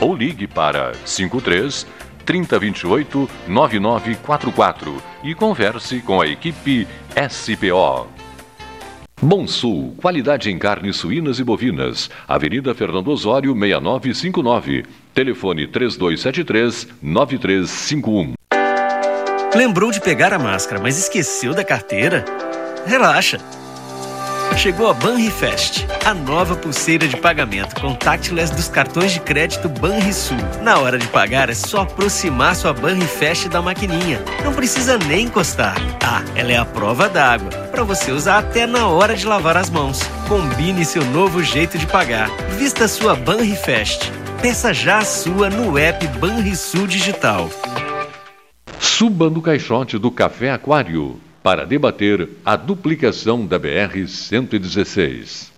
ou ligue para 53 3028 9944 e converse com a equipe SPO. Bom Sul, qualidade em carnes suínas e bovinas. Avenida Fernando Osório, 6959. Telefone 3273 9351. Lembrou de pegar a máscara, mas esqueceu da carteira? Relaxa. Chegou a Banrifest, a nova pulseira de pagamento contactless dos cartões de crédito Banrisul. Na hora de pagar é só aproximar sua Banrifest da maquininha. Não precisa nem encostar. Ah, ela é a prova d'água, para você usar até na hora de lavar as mãos. Combine seu novo jeito de pagar. Vista sua Banrifest. Peça já a sua no app Banrisul Digital. Suba no caixote do Café Aquário para debater a duplicação da BR-116.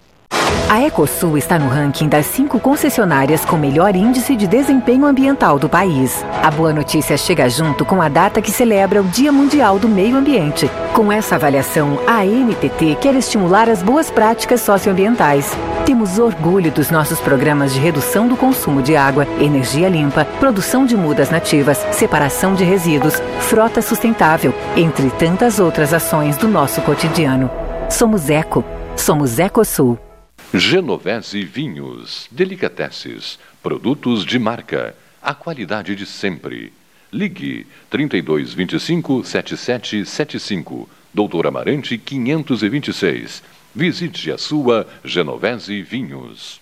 A Ecosul está no ranking das cinco concessionárias com melhor índice de desempenho ambiental do país. A boa notícia chega junto com a data que celebra o Dia Mundial do Meio Ambiente. Com essa avaliação, a NTT quer estimular as boas práticas socioambientais. Temos orgulho dos nossos programas de redução do consumo de água, energia limpa, produção de mudas nativas, separação de resíduos, frota sustentável, entre tantas outras ações do nosso cotidiano. Somos Eco. Somos Ecosul. Genovese Vinhos, Delicateces, produtos de marca, a qualidade de sempre. Ligue 3225 7775, Doutor Amarante 526. Visite a sua Genovese Vinhos.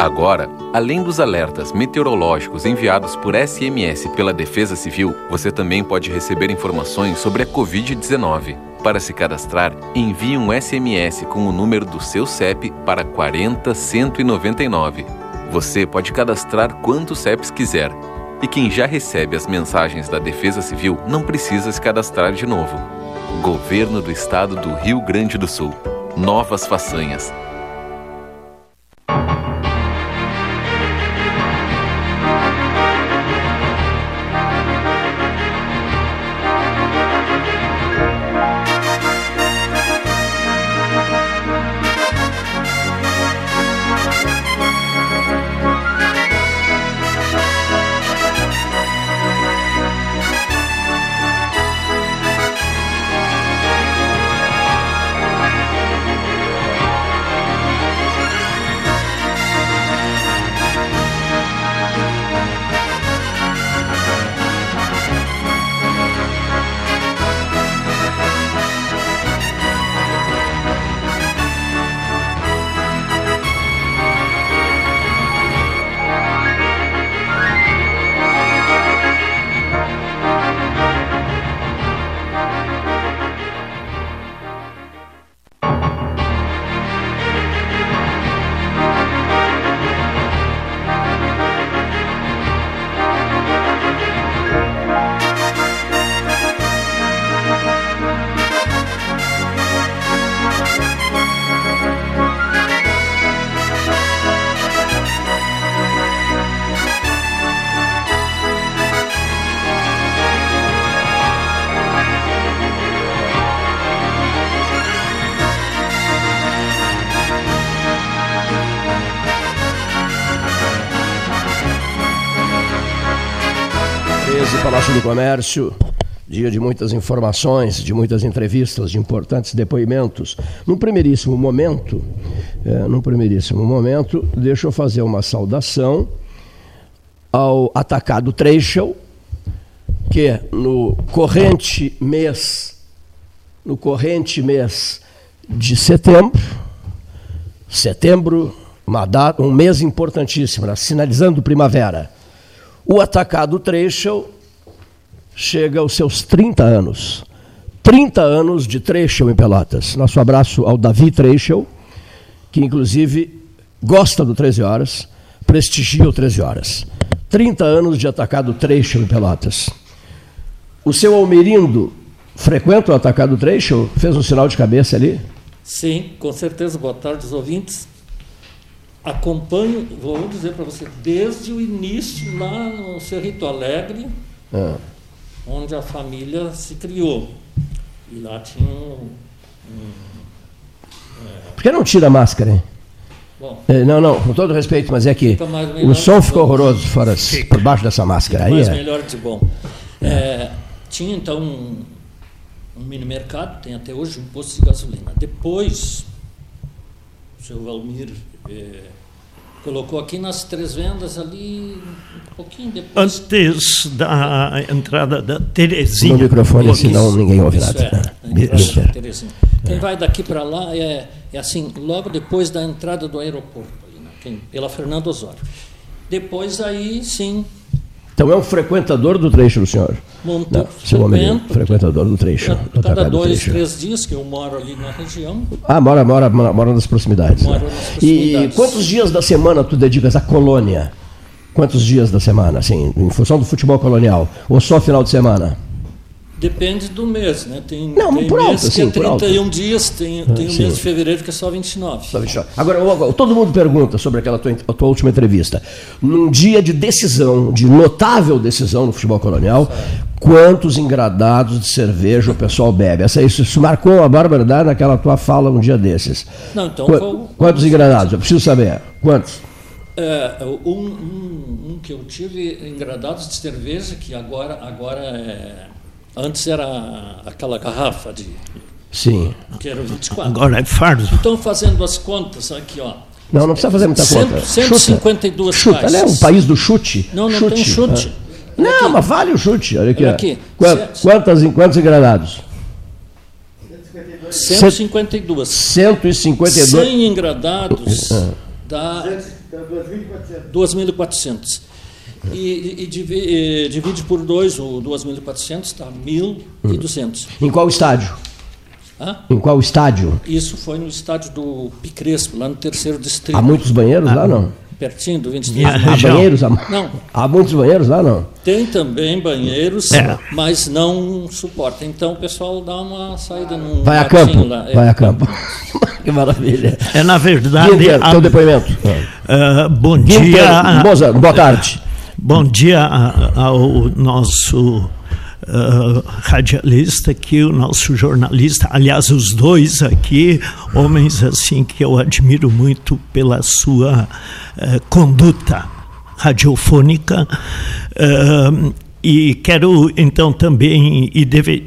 Agora, além dos alertas meteorológicos enviados por SMS pela Defesa Civil, você também pode receber informações sobre a Covid-19. Para se cadastrar, envie um SMS com o número do seu CEP para 40199. Você pode cadastrar quantos CEPs quiser. E quem já recebe as mensagens da Defesa Civil não precisa se cadastrar de novo. Governo do Estado do Rio Grande do Sul. Novas façanhas do Comércio. Dia de muitas informações, de muitas entrevistas, de importantes depoimentos. Num primeiríssimo momento, é, num primeiríssimo momento, deixa eu fazer uma saudação ao atacado Trechel, que no corrente mês, no corrente mês de setembro, setembro, data, um mês importantíssimo, né, sinalizando primavera o atacado Trechel chega aos seus 30 anos. 30 anos de Trechel em Pelotas. Nosso abraço ao Davi Trechel, que inclusive gosta do 13 Horas, prestigia o 13 Horas. 30 anos de atacado Trechel em Pelotas. O seu Almerindo frequenta o atacado Trechel? Fez um sinal de cabeça ali? Sim, com certeza. Boa tarde, os ouvintes acompanho, vou dizer para você, desde o início lá no Cerrito Alegre, é. Onde a família se criou. E lá tinha um. um é... Por que não tira a máscara, hein? Bom, é, não, não, com todo respeito, mas é que o som ficou horroroso fora, por baixo dessa máscara. Aí mais é. melhor de bom. É, tinha então um, um mini mercado, tem até hoje um posto de gasolina. Depois, o seu Valmir é, colocou aqui nas três vendas ali um pouquinho depois. Antes da entrada da Terezinha. No microfone, senão ninguém ouve nada. É, Terezinha. Quem vai daqui para lá é, é assim, logo depois da entrada do aeroporto, ali, né? Quem, pela Fernando Osório. Depois aí, sim, então é um frequentador do trecho do senhor. Monta, Não, seu homem, frequentador do trecho. Do cada dois, trecho. três dias que eu moro ali na região. Ah, mora, mora, mora, mora nas proximidades. Moro nas proximidades. E quantos dias da semana tu dedicas à colônia? Quantos dias da semana, assim, em função do futebol colonial? Ou só final de semana? Depende do mês, né? Tem, não, tem por mês que é 31 alto. dias, tem, tem o mês de fevereiro que é só 29. Só 29. Agora, todo mundo pergunta sobre aquela tua, tua, última entrevista. Num dia de decisão, de notável decisão no futebol colonial, quantos engradados de cerveja o pessoal bebe? Essa, isso, isso marcou a barbaridade naquela tua fala um dia desses. Não, então, Qu foi, quantos engradados? Eu preciso saber. Quantos? É, um, um, um, que eu tive engradados de cerveja, que agora, agora é Antes era aquela garrafa de. Sim. Que era 24. Agora é fardo. Então, fazendo as contas aqui, ó. Não, não precisa fazer muita conta. 152 Chuta. Chuta. é um país do chute. Não, não chute. tem chute. Ah. Não, mas vale o chute. Olha aqui. Olha aqui. Quantas, quantas, quantos engradados? 152. 152. 100 engradados ah. dá 2.400. E, e, e, divide por dois, o 2.400, está 1.200. Em qual estádio? Hã? Em qual estádio? Isso foi no estádio do Picrespo, lá no terceiro distrito. Há muitos banheiros ah, lá, não? Pertinho do 23 Há banheiros? Há, não. Há muitos banheiros lá, não? Tem também banheiros, é. mas não suporta. Então o pessoal dá uma saída num Vai a campo. Lá. É. Vai a campo. que maravilha. É, na verdade... Guilherme, a... teu depoimento. Uh, bom Guilherme, dia. Moza, boa tarde. Bom dia ao nosso uh, radialista aqui, o nosso jornalista, aliás, os dois aqui, homens assim que eu admiro muito pela sua uh, conduta radiofônica. Uh, e quero então também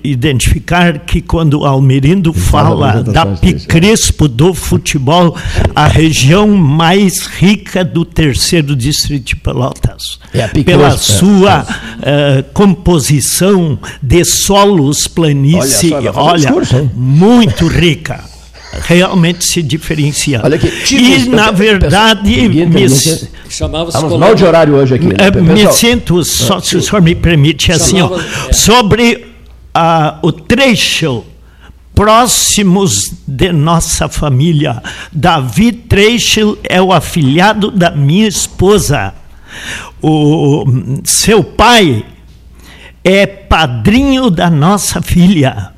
identificar que quando Almerindo fala da Picrespo do futebol, a região mais rica do terceiro distrito de Pelotas, é pela é. sua uh, composição de solos planície, olha, olha discurso, muito rica realmente se diferencia. Olha aqui, e, na verdade, me, chamava mal de horário hoje aqui. Né? Me sinto, só, se o senhor me permite, assim, ó, é. sobre uh, o trecho próximos de nossa família. Davi Trecho é o afilhado da minha esposa. O seu pai é padrinho da nossa filha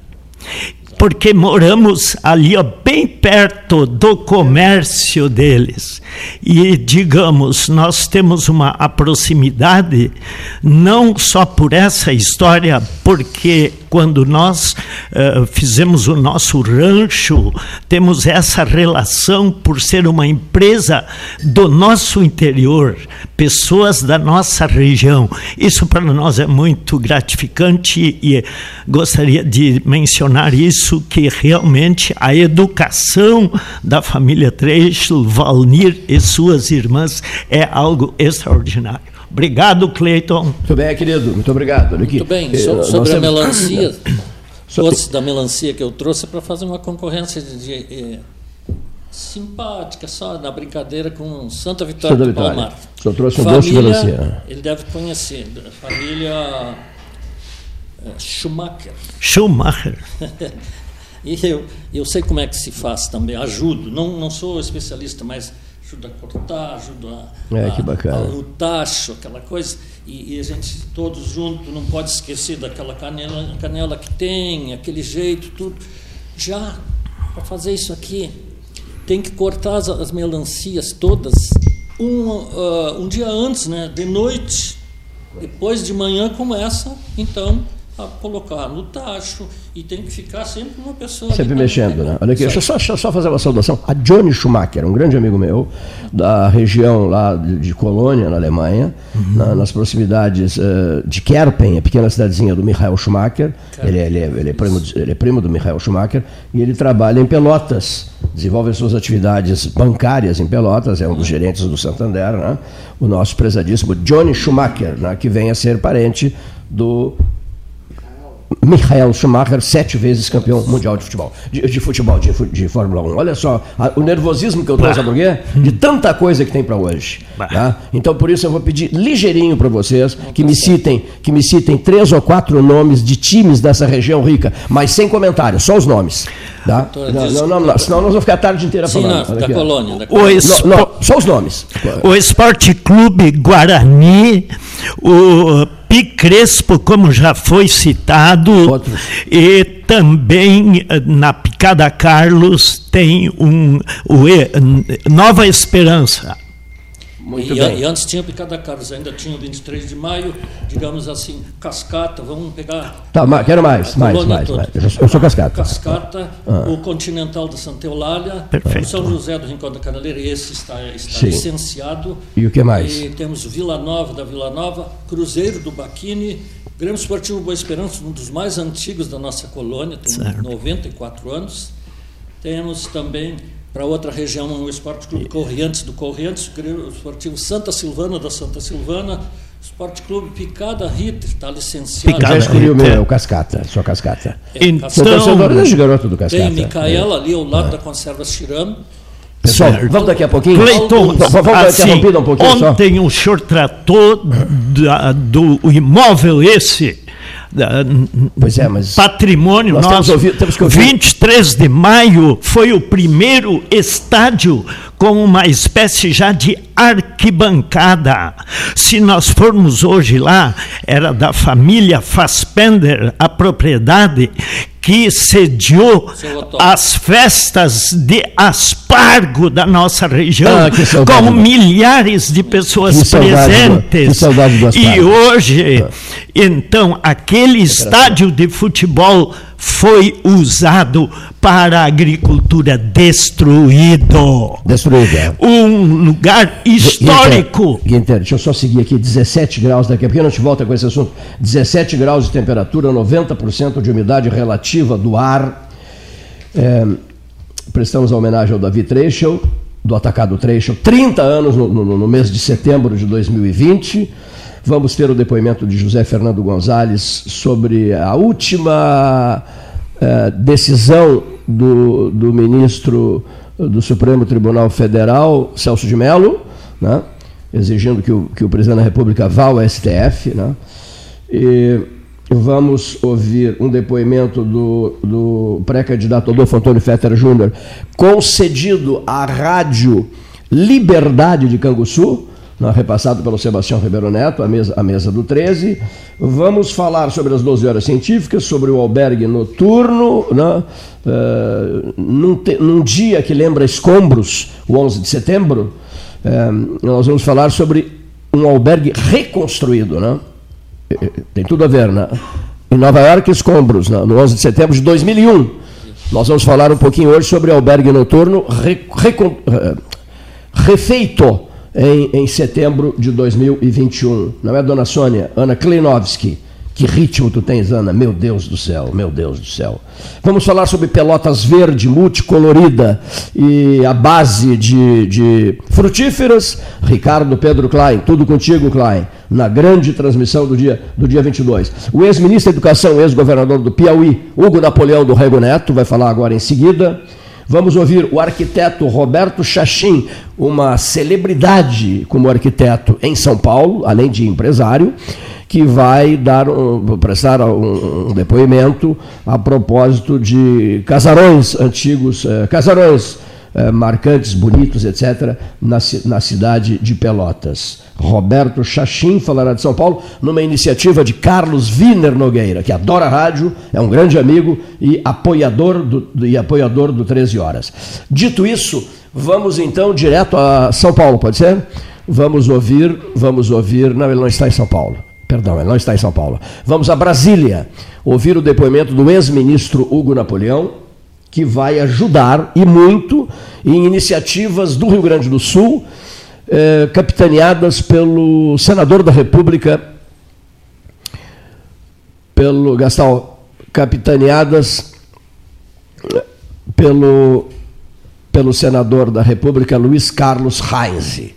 porque moramos ali ó, bem perto do comércio deles. E, digamos, nós temos uma proximidade, não só por essa história, porque quando nós uh, fizemos o nosso rancho, temos essa relação por ser uma empresa do nosso interior, pessoas da nossa região. Isso para nós é muito gratificante e gostaria de mencionar isso que realmente a educação da família Trecho, Valnir e suas irmãs é algo extraordinário. Obrigado, Cleiton. Muito bem, querido. Muito obrigado. Muito bem. Eh, so, sobre a melancia, doce da melancia que eu trouxe para fazer uma concorrência de, de, de, simpática, só na brincadeira com Santa Vitória Santa do Vitória. Palmar. Só trouxe um família, doce de melancia. Ele deve conhecer. Família eh, Schumacher. Schumacher. e eu, eu sei como é que se faz também, ajudo. Não, não sou especialista, mas ajuda a cortar, ajuda a, é. A, o tacho, aquela coisa. E, e, a gente todos juntos não pode esquecer daquela canela, canela que tem, aquele jeito, tudo. Já para fazer isso aqui, tem que cortar as, as melancias todas um, uh, um dia antes, né, de noite. Depois de manhã começa, então, a colocar no tacho e tem que ficar sempre uma pessoa. Sempre mexendo, né? Olha aqui, deixa eu só, deixa eu só fazer uma saudação. A Johnny Schumacher, um grande amigo meu, da região lá de, de Colônia, na Alemanha, uhum. na, nas proximidades uh, de Kerpen, a pequena cidadezinha do Michael Schumacher. Ele, ele, é, ele, é primo, ele é primo do Michael Schumacher e ele trabalha em Pelotas, desenvolve suas atividades bancárias em Pelotas, é um dos gerentes do Santander, né? o nosso prezadíssimo Johnny Schumacher, né? que vem a ser parente do Michael Schumacher, sete vezes campeão mundial de futebol, de, de futebol, de, de, Fórmula 1. Olha só, a, o nervosismo que eu trouxe, sabe por quê? De tanta coisa que tem para hoje. Tá? Então, por isso, eu vou pedir ligeirinho para vocês que me citem, que me citem três ou quatro nomes de times dessa região rica, mas sem comentários, só os nomes. Tá? Não, não, não, não, senão nós vamos ficar a tarde inteira falando. Sim, da, colônia, da colônia. O não, só os nomes. O Esporte Clube Guarani, o Pi Crespo, como já foi citado, e também eh, na Picada Carlos tem um, o Nova Esperança. Muito e, bem. e antes tinha Picada Carlos, ainda tinha o 23 de maio, digamos assim, Cascata, vamos pegar. Tá, quero mais, mais, mais, mais, Eu sou Cascata. Cascata, ah. o Continental da Santa Eulália, Perfeito. o São José do Rincão da Canaleira, esse está, está licenciado. E o que mais? E temos Vila Nova da Vila Nova, Cruzeiro do Baquini, Grêmio Esportivo Boa Esperança, um dos mais antigos da nossa colônia, tem certo. 94 anos. Temos também para outra região o Esporte Clube Corrientes do Corrientes, o Esportivo Santa Silvana da Santa Silvana, Esporte Clube Picada Ritter, está licenciado. Picada, Já escolhi o meu, é o Cascata, sua Cascata. É, então, Sou garoto do Cascata. Tem Micaela ali ao lado é. da Conserva Chirano. Pessoal, vamos daqui a pouquinho? Cleiton, vamos assim, um pouquinho ontem só. o senhor tratou da, do imóvel esse Pois é, mas patrimônio nós nosso. Temos, temos que ouvir. 23 de maio foi o primeiro estádio com uma espécie já de arquibancada. Se nós formos hoje lá, era da família Fassbender, a propriedade que sediou as festas de aspargo da nossa região, ah, com milhares de pessoas que presentes. Saudade do, e hoje, ah. então, aquele estádio de futebol foi usado para a agricultura destruído. Destruído. É. Um lugar histórico. Guinter, deixa eu só seguir aqui, 17 graus, daqui a pouco a gente volta com esse assunto. 17 graus de temperatura, 90% de umidade relativa do ar. É, prestamos a homenagem ao Davi Treichel, do Atacado Treichel, 30 anos no, no, no mês de setembro de 2020. Vamos ter o depoimento de José Fernando Gonzalez sobre a última eh, decisão do, do ministro do Supremo Tribunal Federal, Celso de Mello, né, exigindo que o, que o presidente da República vá ao STF. Né, e vamos ouvir um depoimento do, do pré-candidato Adolfo Antônio Fetter Júnior, concedido à Rádio Liberdade de Canguçu repassado pelo Sebastião Ribeiro Neto, a mesa, a mesa do 13. Vamos falar sobre as 12 horas científicas, sobre o albergue noturno, né, uh, num, te, num, dia que lembra escombros, o 11 de setembro, uh, nós vamos falar sobre um albergue reconstruído. Né? Tem tudo a ver, né? Em Nova York, escombros, no 11 de setembro de 2001. Nós vamos falar um pouquinho hoje sobre albergue noturno re, re, eh, refeito em, em setembro de 2021. Não é, dona Sônia? Ana Kleinovski. Que ritmo tu tens, Ana? Meu Deus do céu, meu Deus do céu. Vamos falar sobre Pelotas verde, multicolorida e a base de, de frutíferas. Ricardo Pedro Klein, tudo contigo, Klein, na grande transmissão do dia, do dia 22. O ex-ministro da Educação, ex-governador do Piauí, Hugo Napoleão do Rego Neto, vai falar agora em seguida. Vamos ouvir o arquiteto Roberto Chachim, uma celebridade como arquiteto em São Paulo, além de empresário que vai dar um, prestar um, depoimento a propósito de casarões antigos, eh, casarões eh, marcantes, bonitos, etc., na, na cidade de Pelotas. Roberto Chachim falará de São Paulo numa iniciativa de Carlos Wiener Nogueira, que adora rádio, é um grande amigo e apoiador do, e apoiador do 13 Horas. Dito isso, vamos então direto a São Paulo, pode ser? Vamos ouvir, vamos ouvir. Não, ele não está em São Paulo. Perdão, ele não está em São Paulo. Vamos a Brasília ouvir o depoimento do ex-ministro Hugo Napoleão, que vai ajudar e muito em iniciativas do Rio Grande do Sul, eh, capitaneadas pelo senador da República, pelo Gastal, capitaneadas pelo, pelo senador da República Luiz Carlos Reis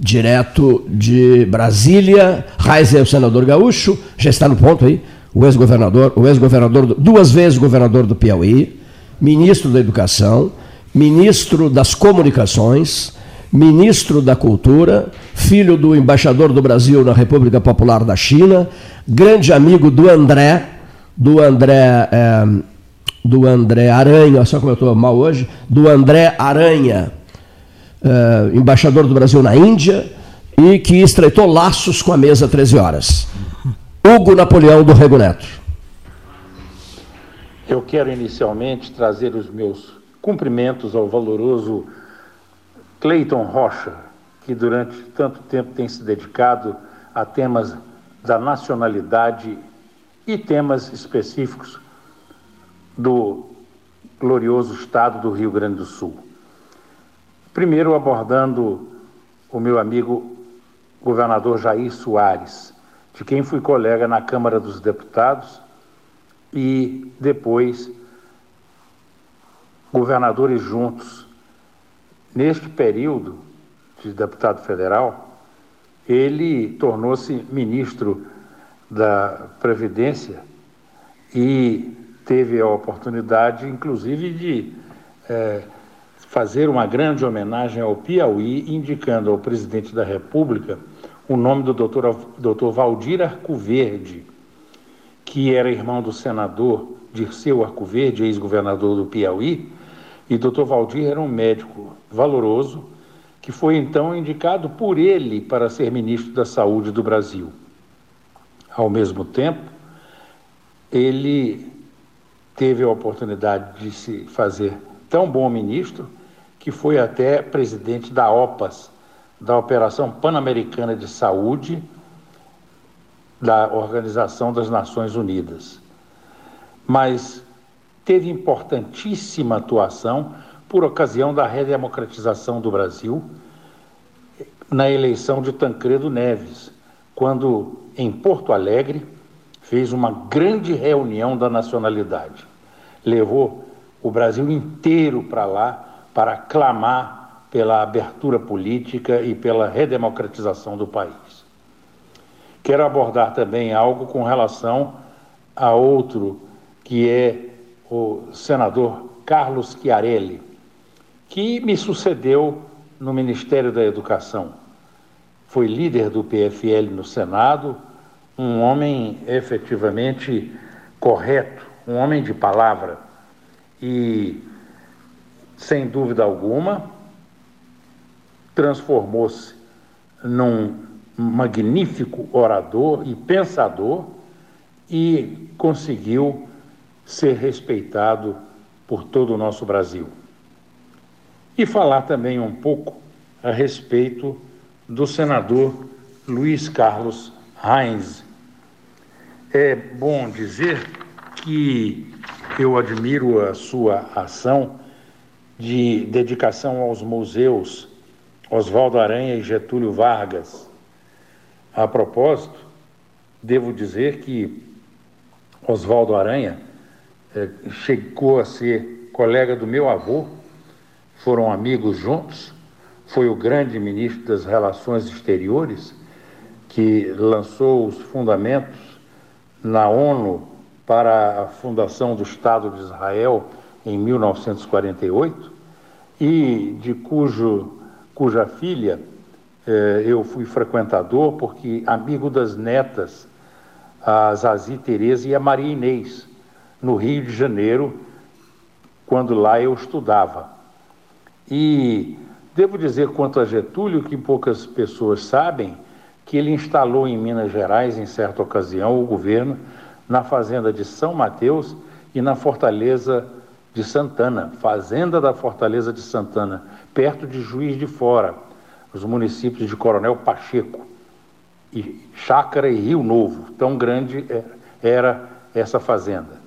direto de Brasília. Reis é o senador gaúcho, já está no ponto aí. O ex-governador, o ex-governador, duas vezes governador do Piauí, ministro da Educação, ministro das Comunicações, ministro da Cultura, filho do embaixador do Brasil na República Popular da China, grande amigo do André, do André, é, do André Aranha, só como eu estou mal hoje, do André Aranha, uh, embaixador do Brasil na Índia e que estreitou laços com a mesa 13 horas. Hugo Napoleão do Rego Neto. Eu quero inicialmente trazer os meus cumprimentos ao valoroso Cleiton Rocha, que durante tanto tempo tem se dedicado a temas da nacionalidade e temas específicos do glorioso estado do Rio Grande do Sul. Primeiro, abordando o meu amigo governador Jair Soares, de quem fui colega na Câmara dos Deputados e depois governadores juntos. Neste período de deputado federal, ele tornou-se ministro da Previdência e teve a oportunidade, inclusive, de. Eh, fazer uma grande homenagem ao Piauí, indicando ao presidente da República o nome do doutor, doutor Valdir Arcoverde, que era irmão do senador Dirceu Arcoverde, ex-governador do Piauí, e doutor Valdir era um médico valoroso, que foi então indicado por ele para ser ministro da Saúde do Brasil. Ao mesmo tempo, ele teve a oportunidade de se fazer tão bom ministro que foi até presidente da OPAS, da Operação Pan-Americana de Saúde da Organização das Nações Unidas. Mas teve importantíssima atuação por ocasião da redemocratização do Brasil na eleição de Tancredo Neves, quando em Porto Alegre fez uma grande reunião da nacionalidade. Levou o Brasil inteiro para lá para clamar pela abertura política e pela redemocratização do país. Quero abordar também algo com relação a outro, que é o senador Carlos Chiarelli, que me sucedeu no Ministério da Educação. Foi líder do PFL no Senado, um homem efetivamente correto, um homem de palavra. E sem dúvida alguma, transformou-se num magnífico orador e pensador e conseguiu ser respeitado por todo o nosso Brasil. E falar também um pouco a respeito do senador Luiz Carlos Reins. é bom dizer que eu admiro a sua ação de dedicação aos museus Oswaldo Aranha e Getúlio Vargas. A propósito, devo dizer que Oswaldo Aranha eh, chegou a ser colega do meu avô, foram amigos juntos, foi o grande ministro das Relações Exteriores que lançou os fundamentos na ONU para a fundação do Estado de Israel em 1948 e de cujo, cuja filha eu fui frequentador porque amigo das netas, a Zazi Tereza e a Maria Inês, no Rio de Janeiro, quando lá eu estudava. E devo dizer quanto a Getúlio que poucas pessoas sabem que ele instalou em Minas Gerais, em certa ocasião, o governo na fazenda de São Mateus e na fortaleza de Santana, fazenda da fortaleza de Santana, perto de Juiz de Fora, os municípios de Coronel Pacheco e Chácara e Rio Novo. Tão grande é, era essa fazenda.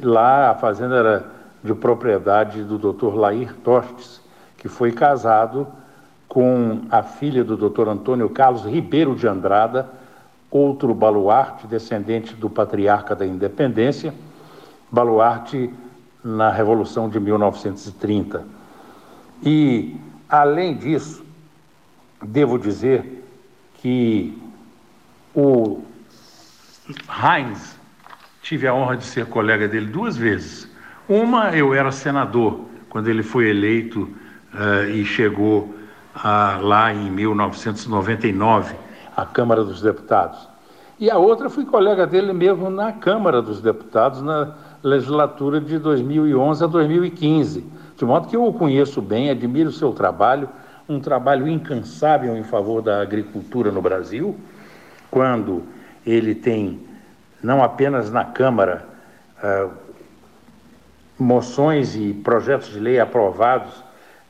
Lá a fazenda era de propriedade do Dr. Lair Tostes, que foi casado com a filha do Dr. Antônio Carlos Ribeiro de Andrada, outro baluarte, descendente do patriarca da independência, baluarte na Revolução de 1930. E, além disso, devo dizer que o Heinz, tive a honra de ser colega dele duas vezes. Uma, eu era senador quando ele foi eleito uh, e chegou uh, lá em 1999 à Câmara dos Deputados. E a outra fui colega dele mesmo na Câmara dos Deputados, na legislatura de 2011 a 2015. De modo que eu o conheço bem, admiro o seu trabalho, um trabalho incansável em favor da agricultura no Brasil, quando ele tem, não apenas na Câmara, uh, moções e projetos de lei aprovados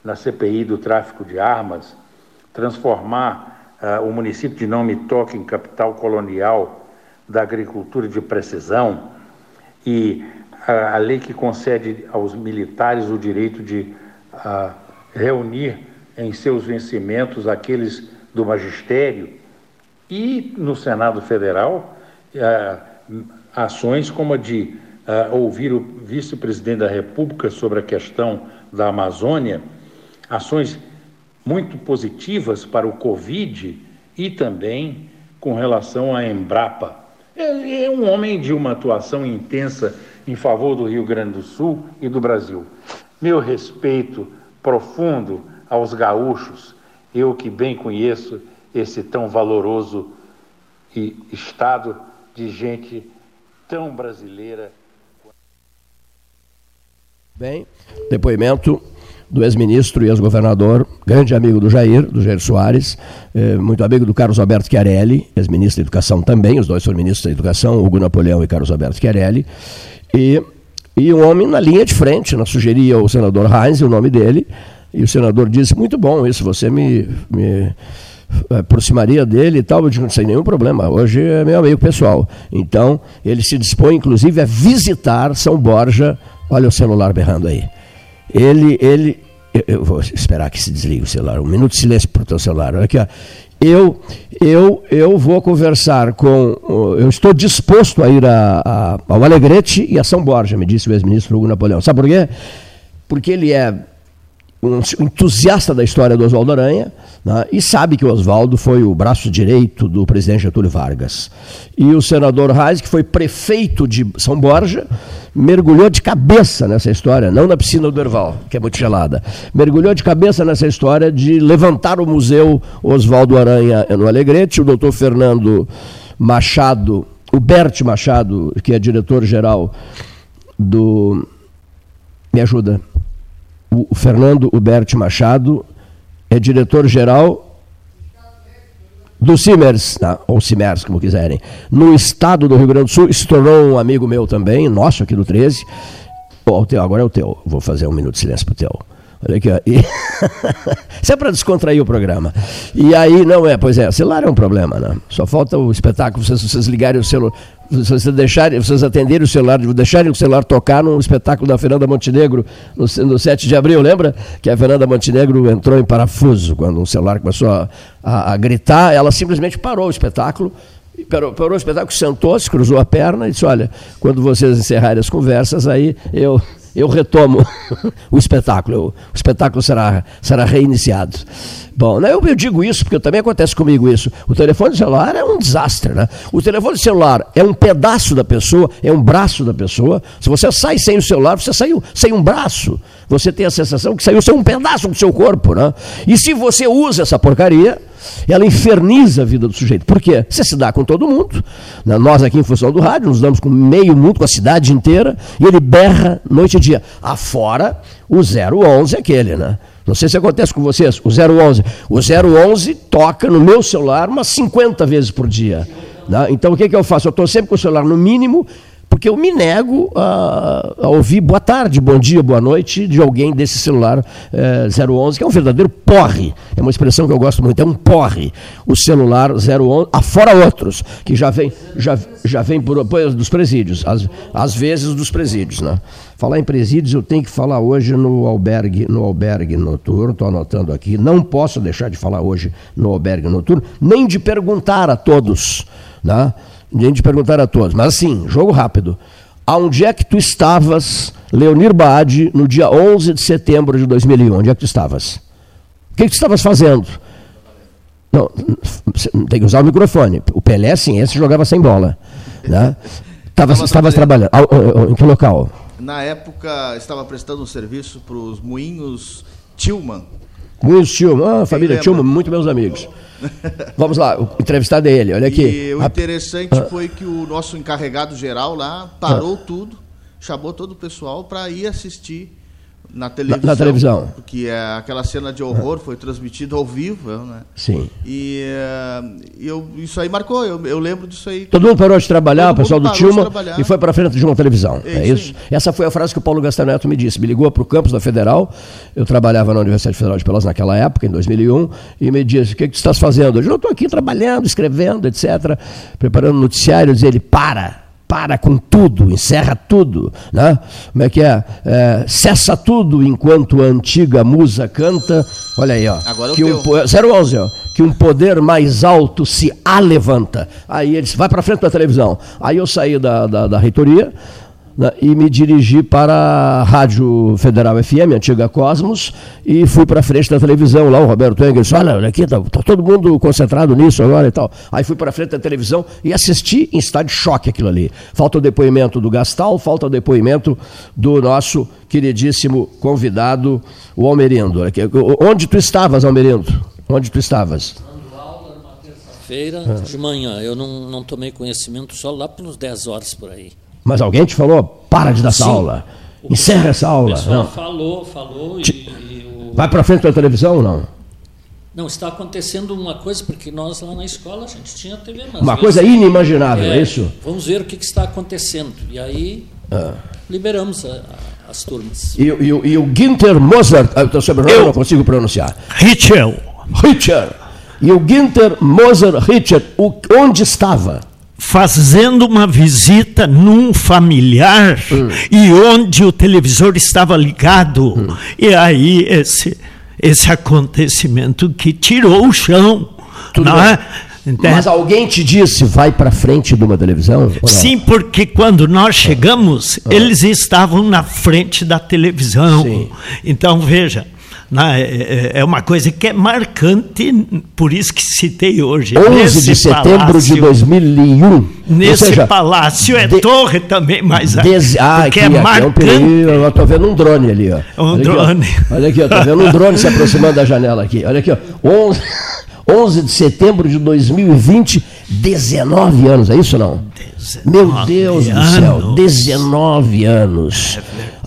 na CPI do tráfico de armas, transformar uh, o município de Não Me Toque em capital colonial da agricultura de precisão e a, a lei que concede aos militares o direito de reunir em seus vencimentos aqueles do magistério e no Senado Federal uh, ações como a de uh, ouvir o vice-presidente da República sobre a questão da Amazônia, ações muito positivas para o Covid e também com relação à Embrapa. É, é um homem de uma atuação intensa em favor do Rio Grande do Sul e do Brasil. Meu respeito profundo aos gaúchos, eu que bem conheço esse tão valoroso estado de gente tão brasileira. Bem, depoimento do ex-ministro e ex-governador, grande amigo do Jair, do Jair Soares, eh, muito amigo do Carlos Alberto Chiarelli, ex-ministro da Educação também, os dois foram ministros da Educação, Hugo Napoleão e Carlos Alberto Chiarelli, e, e um homem na linha de frente, na sugeria o senador Heinz, o nome dele, e o senador disse, muito bom isso, você me, me aproximaria dele e tal, eu digo, sem nenhum problema, hoje é meu amigo pessoal. Então, ele se dispõe, inclusive, a visitar São Borja, olha o celular berrando aí, ele, ele, eu, eu, vou esperar que se desligue o celular, um minuto de silêncio para o teu celular. Olha aqui, ó. Eu, eu, eu vou conversar com. Eu estou disposto a ir a, a, ao Alegrete e a São Borja, me disse o ex-ministro Hugo Napoleão. Sabe por quê? Porque ele é um entusiasta da história do Oswaldo Aranha né, e sabe que o Oswaldo foi o braço direito do presidente Getúlio Vargas. E o senador Reis, que foi prefeito de São Borja, mergulhou de cabeça nessa história, não na piscina do Erval, que é muito gelada, mergulhou de cabeça nessa história de levantar o museu Oswaldo Aranha no Alegrete, o doutor Fernando Machado, o Bert Machado, que é diretor-geral do. Me ajuda o Fernando Huberti Machado é diretor-geral do Simers, tá? ou Simers, como quiserem, no estado do Rio Grande do Sul, se tornou um amigo meu também, nosso aqui do 13. Oh, o teu, agora é o teu, vou fazer um minuto de silêncio para o teu. Olha aqui, ó. E... Isso é para descontrair o programa. E aí, não é, pois é, celular é um problema, né? Só falta o espetáculo, vocês, vocês ligarem o celular, vocês, deixarem, vocês atenderem o celular, deixarem o celular tocar no espetáculo da Fernanda Montenegro no, no 7 de abril, lembra? Que a Fernanda Montenegro entrou em parafuso quando o celular começou a, a, a gritar, ela simplesmente parou o espetáculo parou, parou o espetáculo, sentou-se, cruzou a perna e disse: Olha, quando vocês encerrarem as conversas, aí eu eu retomo o espetáculo, o espetáculo será, será reiniciado. Bom, né, eu, eu digo isso porque também acontece comigo isso. O telefone celular é um desastre, né? O telefone celular é um pedaço da pessoa, é um braço da pessoa. Se você sai sem o celular, você saiu sem um braço. Você tem a sensação que saiu sem um pedaço do seu corpo, né? E se você usa essa porcaria, ela inferniza a vida do sujeito. Por quê? Você se dá com todo mundo. Né? Nós aqui em função do rádio, nos damos com meio mundo, com a cidade inteira, e ele berra noite e dia. Afora o 011 é aquele, né? Não sei se acontece com vocês, o 011. O 011 toca no meu celular umas 50 vezes por dia. Né? Então o que, que eu faço? Eu estou sempre com o celular no mínimo porque eu me nego a, a, ouvir boa tarde, bom dia, boa noite de alguém desse celular é, eh, 011, que é um verdadeiro porre. É uma expressão que eu gosto muito, é um porre. O celular 011, afora outros, que já vem, já, já vem por, dos presídios, às, às vezes dos presídios. Né? Falar em presídios, eu tenho que falar hoje no albergue, no albergue noturno, estou anotando aqui, não posso deixar de falar hoje no albergue noturno, nem de perguntar a todos. Né? Nem de perguntar a todos, mas assim, jogo rápido. Aonde é que tu estavas, Leonir Baade, no dia 11 de setembro de 2001? Onde é que tu estavas? O que, que tu estavas fazendo? Não, tem que usar o microfone. O Pelé, sim, esse jogava sem bola. Né? Tava, estavas trabalhando. Em que local? Na época, estava prestando um serviço para os Moinhos Tillman. Moinhos Tillman, ah, família Tillman, muito meus amigos. Vamos lá, o entrevistado é ele, olha aqui. E o interessante ah. foi que o nosso encarregado geral lá parou ah. tudo, chamou todo o pessoal para ir assistir na televisão. Na, televisão. Porque é, aquela cena de horror foi transmitida ao vivo, né? Sim. E uh, eu, isso aí marcou, eu, eu, lembro disso aí. Todo mundo parou de trabalhar, Todo o pessoal do Tilma, e foi para frente de uma televisão. É, é isso? Essa foi a frase que o Paulo Gastaneto me disse. Me ligou para o campus da Federal, eu trabalhava na Universidade Federal de Pelotas naquela época, em 2001, e me disse, o que, que tu estás fazendo? Eu disse, estou aqui trabalhando, escrevendo, etc., preparando noticiário. Eu ele, para, para com tudo, encerra tudo, né? Como é que é? é cessa tudo enquanto a antiga musa canta. Olha aí, ó. Agora que um, 011, ó. Que um poder mais alto se alevanta. Aí ele disse, vai para frente da televisão. Aí eu saí da, da, da reitoria, e me dirigi para a Rádio Federal FM, antiga Cosmos, e fui para frente da televisão. Lá o Roberto Engel disse: Olha, olha aqui, está tá todo mundo concentrado nisso agora e tal. Aí fui para frente da televisão e assisti em estado de choque aquilo ali. Falta o depoimento do Gastal, falta o depoimento do nosso queridíssimo convidado, o Almerindo. Onde tu estavas, Almerindo? Onde tu estavas? feira de manhã. Eu não, não tomei conhecimento só lá pelos 10 horas por aí. Mas alguém te falou, para de dar essa aula. Encerra essa aula. O não. falou, falou e, e o... Vai para frente da televisão ou não? Não, está acontecendo uma coisa, porque nós lá na escola a gente tinha TV. Mas uma coisa inimaginável, é, é, isso? Vamos ver o que, que, está acontecendo. E aí ah. liberamos a, a, as turmas. E, e, e o Ginter Mozart, ah, o sobrenome eu não consigo pronunciar. Richel. Richel. E o Ginter Mozart Richel, onde estava? Fazendo uma visita num familiar hum. e onde o televisor estava ligado. Hum. E aí esse, esse acontecimento que tirou o chão. Tudo não é? Mas alguém te disse, vai para frente de uma televisão? Sim, porque quando nós chegamos, ah. eles estavam na frente da televisão. Sim. Então, veja, né? É, é, é uma coisa que é marcante, por isso que citei hoje. 11 nesse de setembro palácio, de 2001. Nesse seja, palácio é de, torre também, mas des, ah, aqui, é marcante. É um eu estou vendo um drone ali. Ó. Um olha drone. Aqui, ó. Olha aqui, estou vendo um drone se aproximando da janela aqui. Olha aqui, ó. 11, 11 de setembro de 2020, 19 anos, é isso ou não? Meu Deus anos. do céu, 19 anos.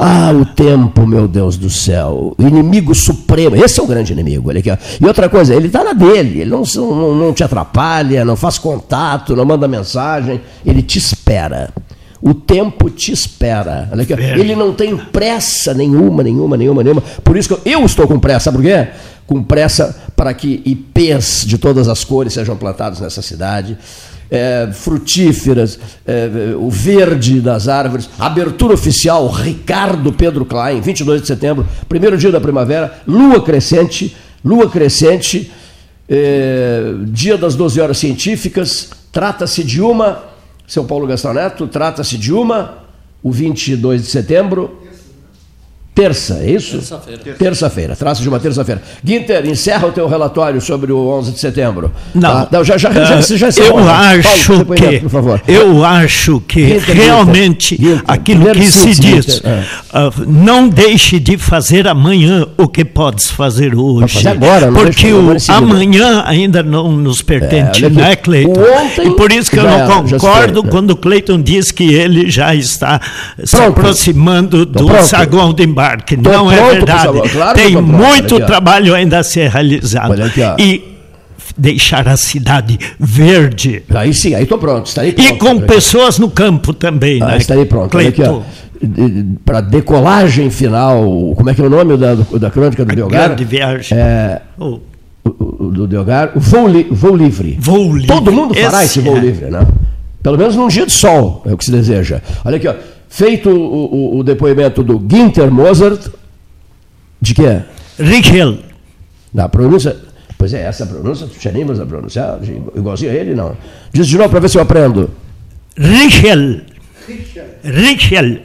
Ah, o tempo, meu Deus do céu. O inimigo supremo. Esse é o grande inimigo. Ele quer. E outra coisa, ele está na dele. Ele não, não, não te atrapalha, não faz contato, não manda mensagem. Ele te espera. O tempo te espera. Olha aqui, ele não tem pressa nenhuma, nenhuma, nenhuma, nenhuma. Por isso que eu, eu estou com pressa, sabe por quê? Com pressa para que IPs de todas as cores sejam plantados nessa cidade. É, frutíferas, é, o verde das árvores, abertura oficial Ricardo Pedro Klein, 22 de setembro, primeiro dia da primavera, lua crescente, lua crescente, é, dia das 12 horas científicas, trata-se de uma seu Paulo Gastão Neto, trata-se de uma, o 22 de setembro, Terça, é isso? Terça-feira. Terça-feira, traço de uma terça-feira. Guinter, encerra o teu relatório sobre o 11 de setembro. Não, tá? já, já, já, já, já Eu acho Paulo, que, por favor. eu acho que Guinter, realmente Guinter, aquilo que se diz, é. uh, não deixe de fazer amanhã o que podes fazer hoje. Fazer agora, não porque o amanhã ainda não nos pertence, é, né, Cleiton? e por isso que eu não concordo quando o Cleiton diz que ele já está pronto. se aproximando do pronto. saguão de embarque que Tô não é verdade. Claro Tem muito trabalho ainda a ser realizado. Aqui, e deixar a cidade verde. Aí sim, aí estou pronto, estarei pronto. E com pessoas no campo também, ah, né? Estarei pronto. Para decolagem final, como é que é o nome da, da crônica do Delgar? Grande viagem. É, oh. do Delgar, voo, li, voo livre. Voo livre. Todo mundo fará esse, esse voo é. livre, né? Pelo menos num dia de sol, é o que se deseja. Olha aqui, ó. Feito o, o, o depoimento do Ginter Mozart, de que é? Richel. Na pronúncia. Pois é, essa pronúncia, tu te animas a pronunciar? Igualzinho a ele, não. Diz de novo para ver se eu aprendo. Richel. Richel.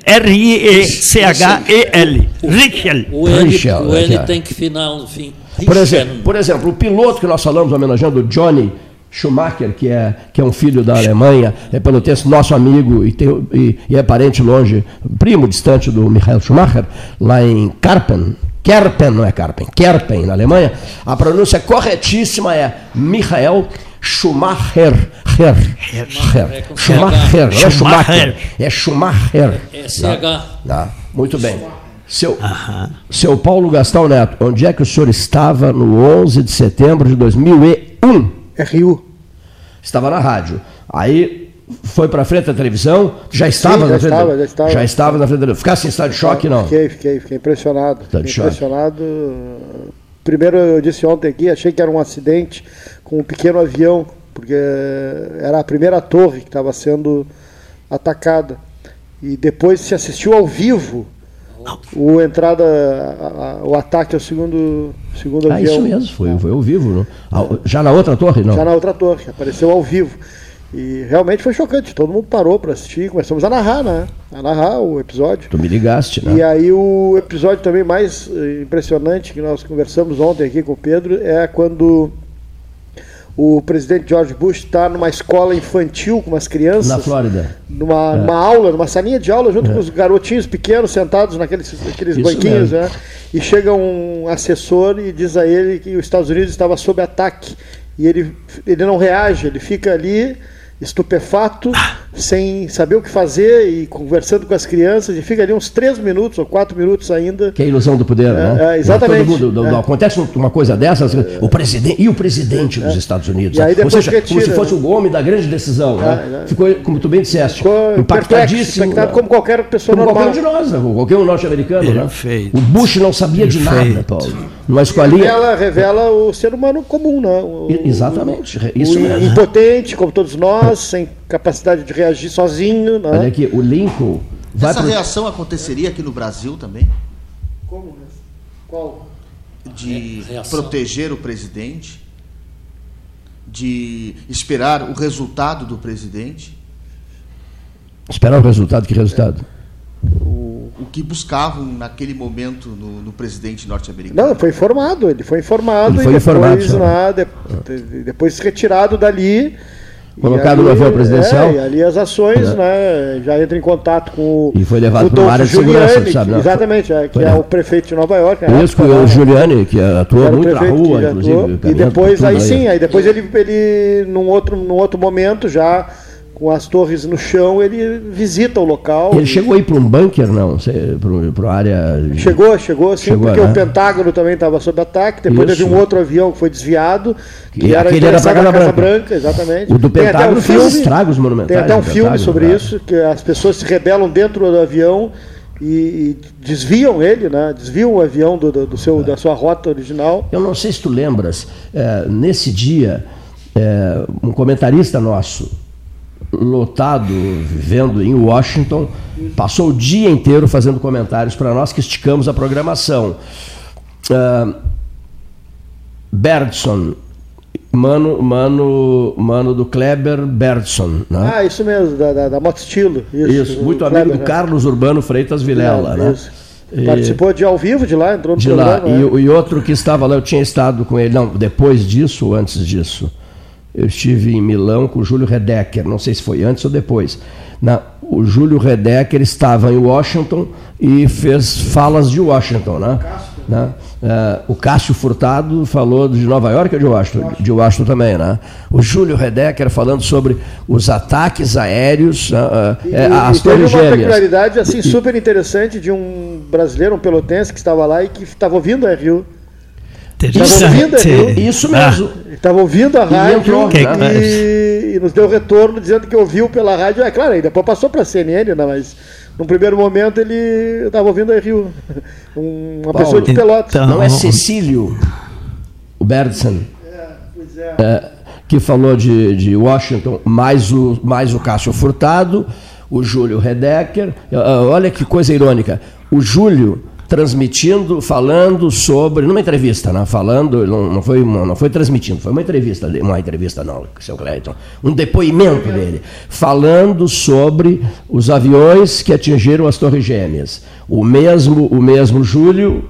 R-I-E-C-H-E-L. Richel. O L, o L tem que final, fim. Por exemplo, por exemplo, o piloto que nós falamos homenageando, o Johnny Schumacher, que é, que é um filho da Alemanha, é pelo texto nosso amigo e, tem, e, e, é parente longe, primo distante do Michael Schumacher, lá em Karpen, Kerpen, não é Karpen, Kerpen, na Alemanha, a pronúncia corretíssima é Michael Schumacher. Her, her, her, Schumacher, não é Schumacher, é Schumacher. É CH. Muito bem. Seu, seu Paulo Gastão Neto, onde é que o senhor estava no 11 de setembro de 2001? RU. Estava na rádio. Aí foi para frente da televisão, já estava Sim, já na frente estava, da... já estava. Já estava na frente da televisão. Ficasse em estado de choque, não? Fiquei, fiquei, fiquei impressionado. Fiquei impressionado. Primeiro eu disse ontem aqui, achei que era um acidente com um pequeno avião, porque era a primeira torre que estava sendo atacada. E depois se assistiu ao vivo o entrada, a, a, o ataque ao segundo, segundo ah, avião. isso mesmo, foi, foi ao vivo. Não? Já na outra torre, não? Já na outra torre, apareceu ao vivo. E realmente foi chocante, todo mundo parou para assistir, começamos a narrar, né? A narrar o episódio. Tu me ligaste, né? E aí o episódio também mais eh, impressionante que nós conversamos ontem aqui com o Pedro é quando o presidente George Bush está numa escola infantil com umas crianças. Na Flórida. Numa, é. numa aula, numa salinha de aula, junto é. com os garotinhos pequenos sentados naqueles aqueles banquinhos, né? E chega um assessor e diz a ele que os Estados Unidos estava sob ataque. E ele, ele não reage, ele fica ali estupefato, sem saber o que fazer e conversando com as crianças, e fica ali uns três minutos ou quatro minutos ainda. Que é a ilusão do poder, é, né? É, exatamente. Mundo, do, é. Acontece uma coisa dessas, o presidente e o presidente dos é. Estados Unidos. E aí Ou seja, como se fosse o homem da grande decisão. Né? É, Ficou, como tu bem disseste, Ficou impactadíssimo. Impactado como qualquer pessoa como normal. Qualquer um de nós, né? qualquer um norte-americano. Né? O Bush não sabia de nada, Paulo. Numa escolinha. Revela, revela o ser humano comum, né? O, Exatamente. Isso o mesmo. Impotente, como todos nós, sem capacidade de reagir sozinho. Né? Olha aqui, o Lincoln. Essa pro... reação aconteceria aqui no Brasil também? Como? Qual? De reação. proteger o presidente, de esperar o resultado do presidente. Esperar o resultado? Que resultado? O, o que buscavam naquele momento no, no presidente norte-americano. Não, foi informado, ele foi informado ele foi e depois, informado, nada, depois retirado dali colocado ali, no avião presidencial. É, e ali as ações, é. né? Já entra em contato com E foi levado para uma área de segurança, sabe? Exatamente, é, que é o prefeito de Nova York. Né? Isso, o Giuliani, que atua muito na rua, inclusive. E depois, aí sim, aí depois ele, ele num, outro, num outro momento, já com as torres no chão, ele visita o local. Ele chegou aí para um bunker, não? Para a área. Chegou, chegou sim, chegou, porque né? o Pentágono também estava sob ataque. Depois Isso. teve um outro avião que foi desviado. Que e era aquele era para a Casa, Branca. Branca. exatamente. O do Pentágono um fez filme, estragos monumentais. Tem até um filme sobre né? isso, que as pessoas se rebelam dentro do avião e, e, desviam ele, né? desviam o avião do, do, do seu, é. da sua rota original. Eu não sei se tu lembras, é, nesse dia, é, um comentarista nosso, lotado, vivendo em Washington, passou o dia inteiro fazendo comentários para nós que esticamos a programação. Uh, Bergson, mano, mano, mano do Kleber Bergson. Né? Ah, isso mesmo, da, da, da Moto Estilo. Isso, isso muito Kleber, amigo do né? Carlos Urbano Freitas Vilela. É, né? E, Participou de ao vivo de lá, entrou no de programa. Lá. E, é. e outro que estava lá, eu tinha estado com ele, não, depois disso ou antes disso? Eu estive em Milão com o Júlio Redecker, não sei se foi antes ou depois. Na, o Júlio Redecker estava em Washington e fez falas de Washington, né? né? Uh, o Cássio Furtado falou de Nova York ou de Washington? De Washington também, né? O Júlio Redecker falando sobre os ataques aéreos, uh, uh, e torres gêmeas. uma peculiaridade assim, super interessante de um brasileiro, um pelotense que estava lá e que estava ouvindo a Rio Estava ouvindo, isso mesmo. Ah. Estava ouvindo a rádio entrou, e, e, nos deu retorno dizendo que ouviu pela rádio. É claro, aí depois passou para a CNN, né, mas no primeiro momento ele estava ouvindo a Rio. Uma Paulo, pessoa de Pelotas. Então, não é Cecílio, o é, pois é. É, que falou de, de Washington, mais o, mais o Cássio Furtado, o Júlio Redecker. Olha que coisa irônica. O Júlio transmitindo, falando sobre, numa entrevista, né? falando, não, não, foi uma, não foi transmitindo, foi uma entrevista, uma entrevista não, seu Cleiton, um depoimento dele, falando sobre os aviões que atingiram as Torres Gêmeas. O mesmo, o mesmo Júlio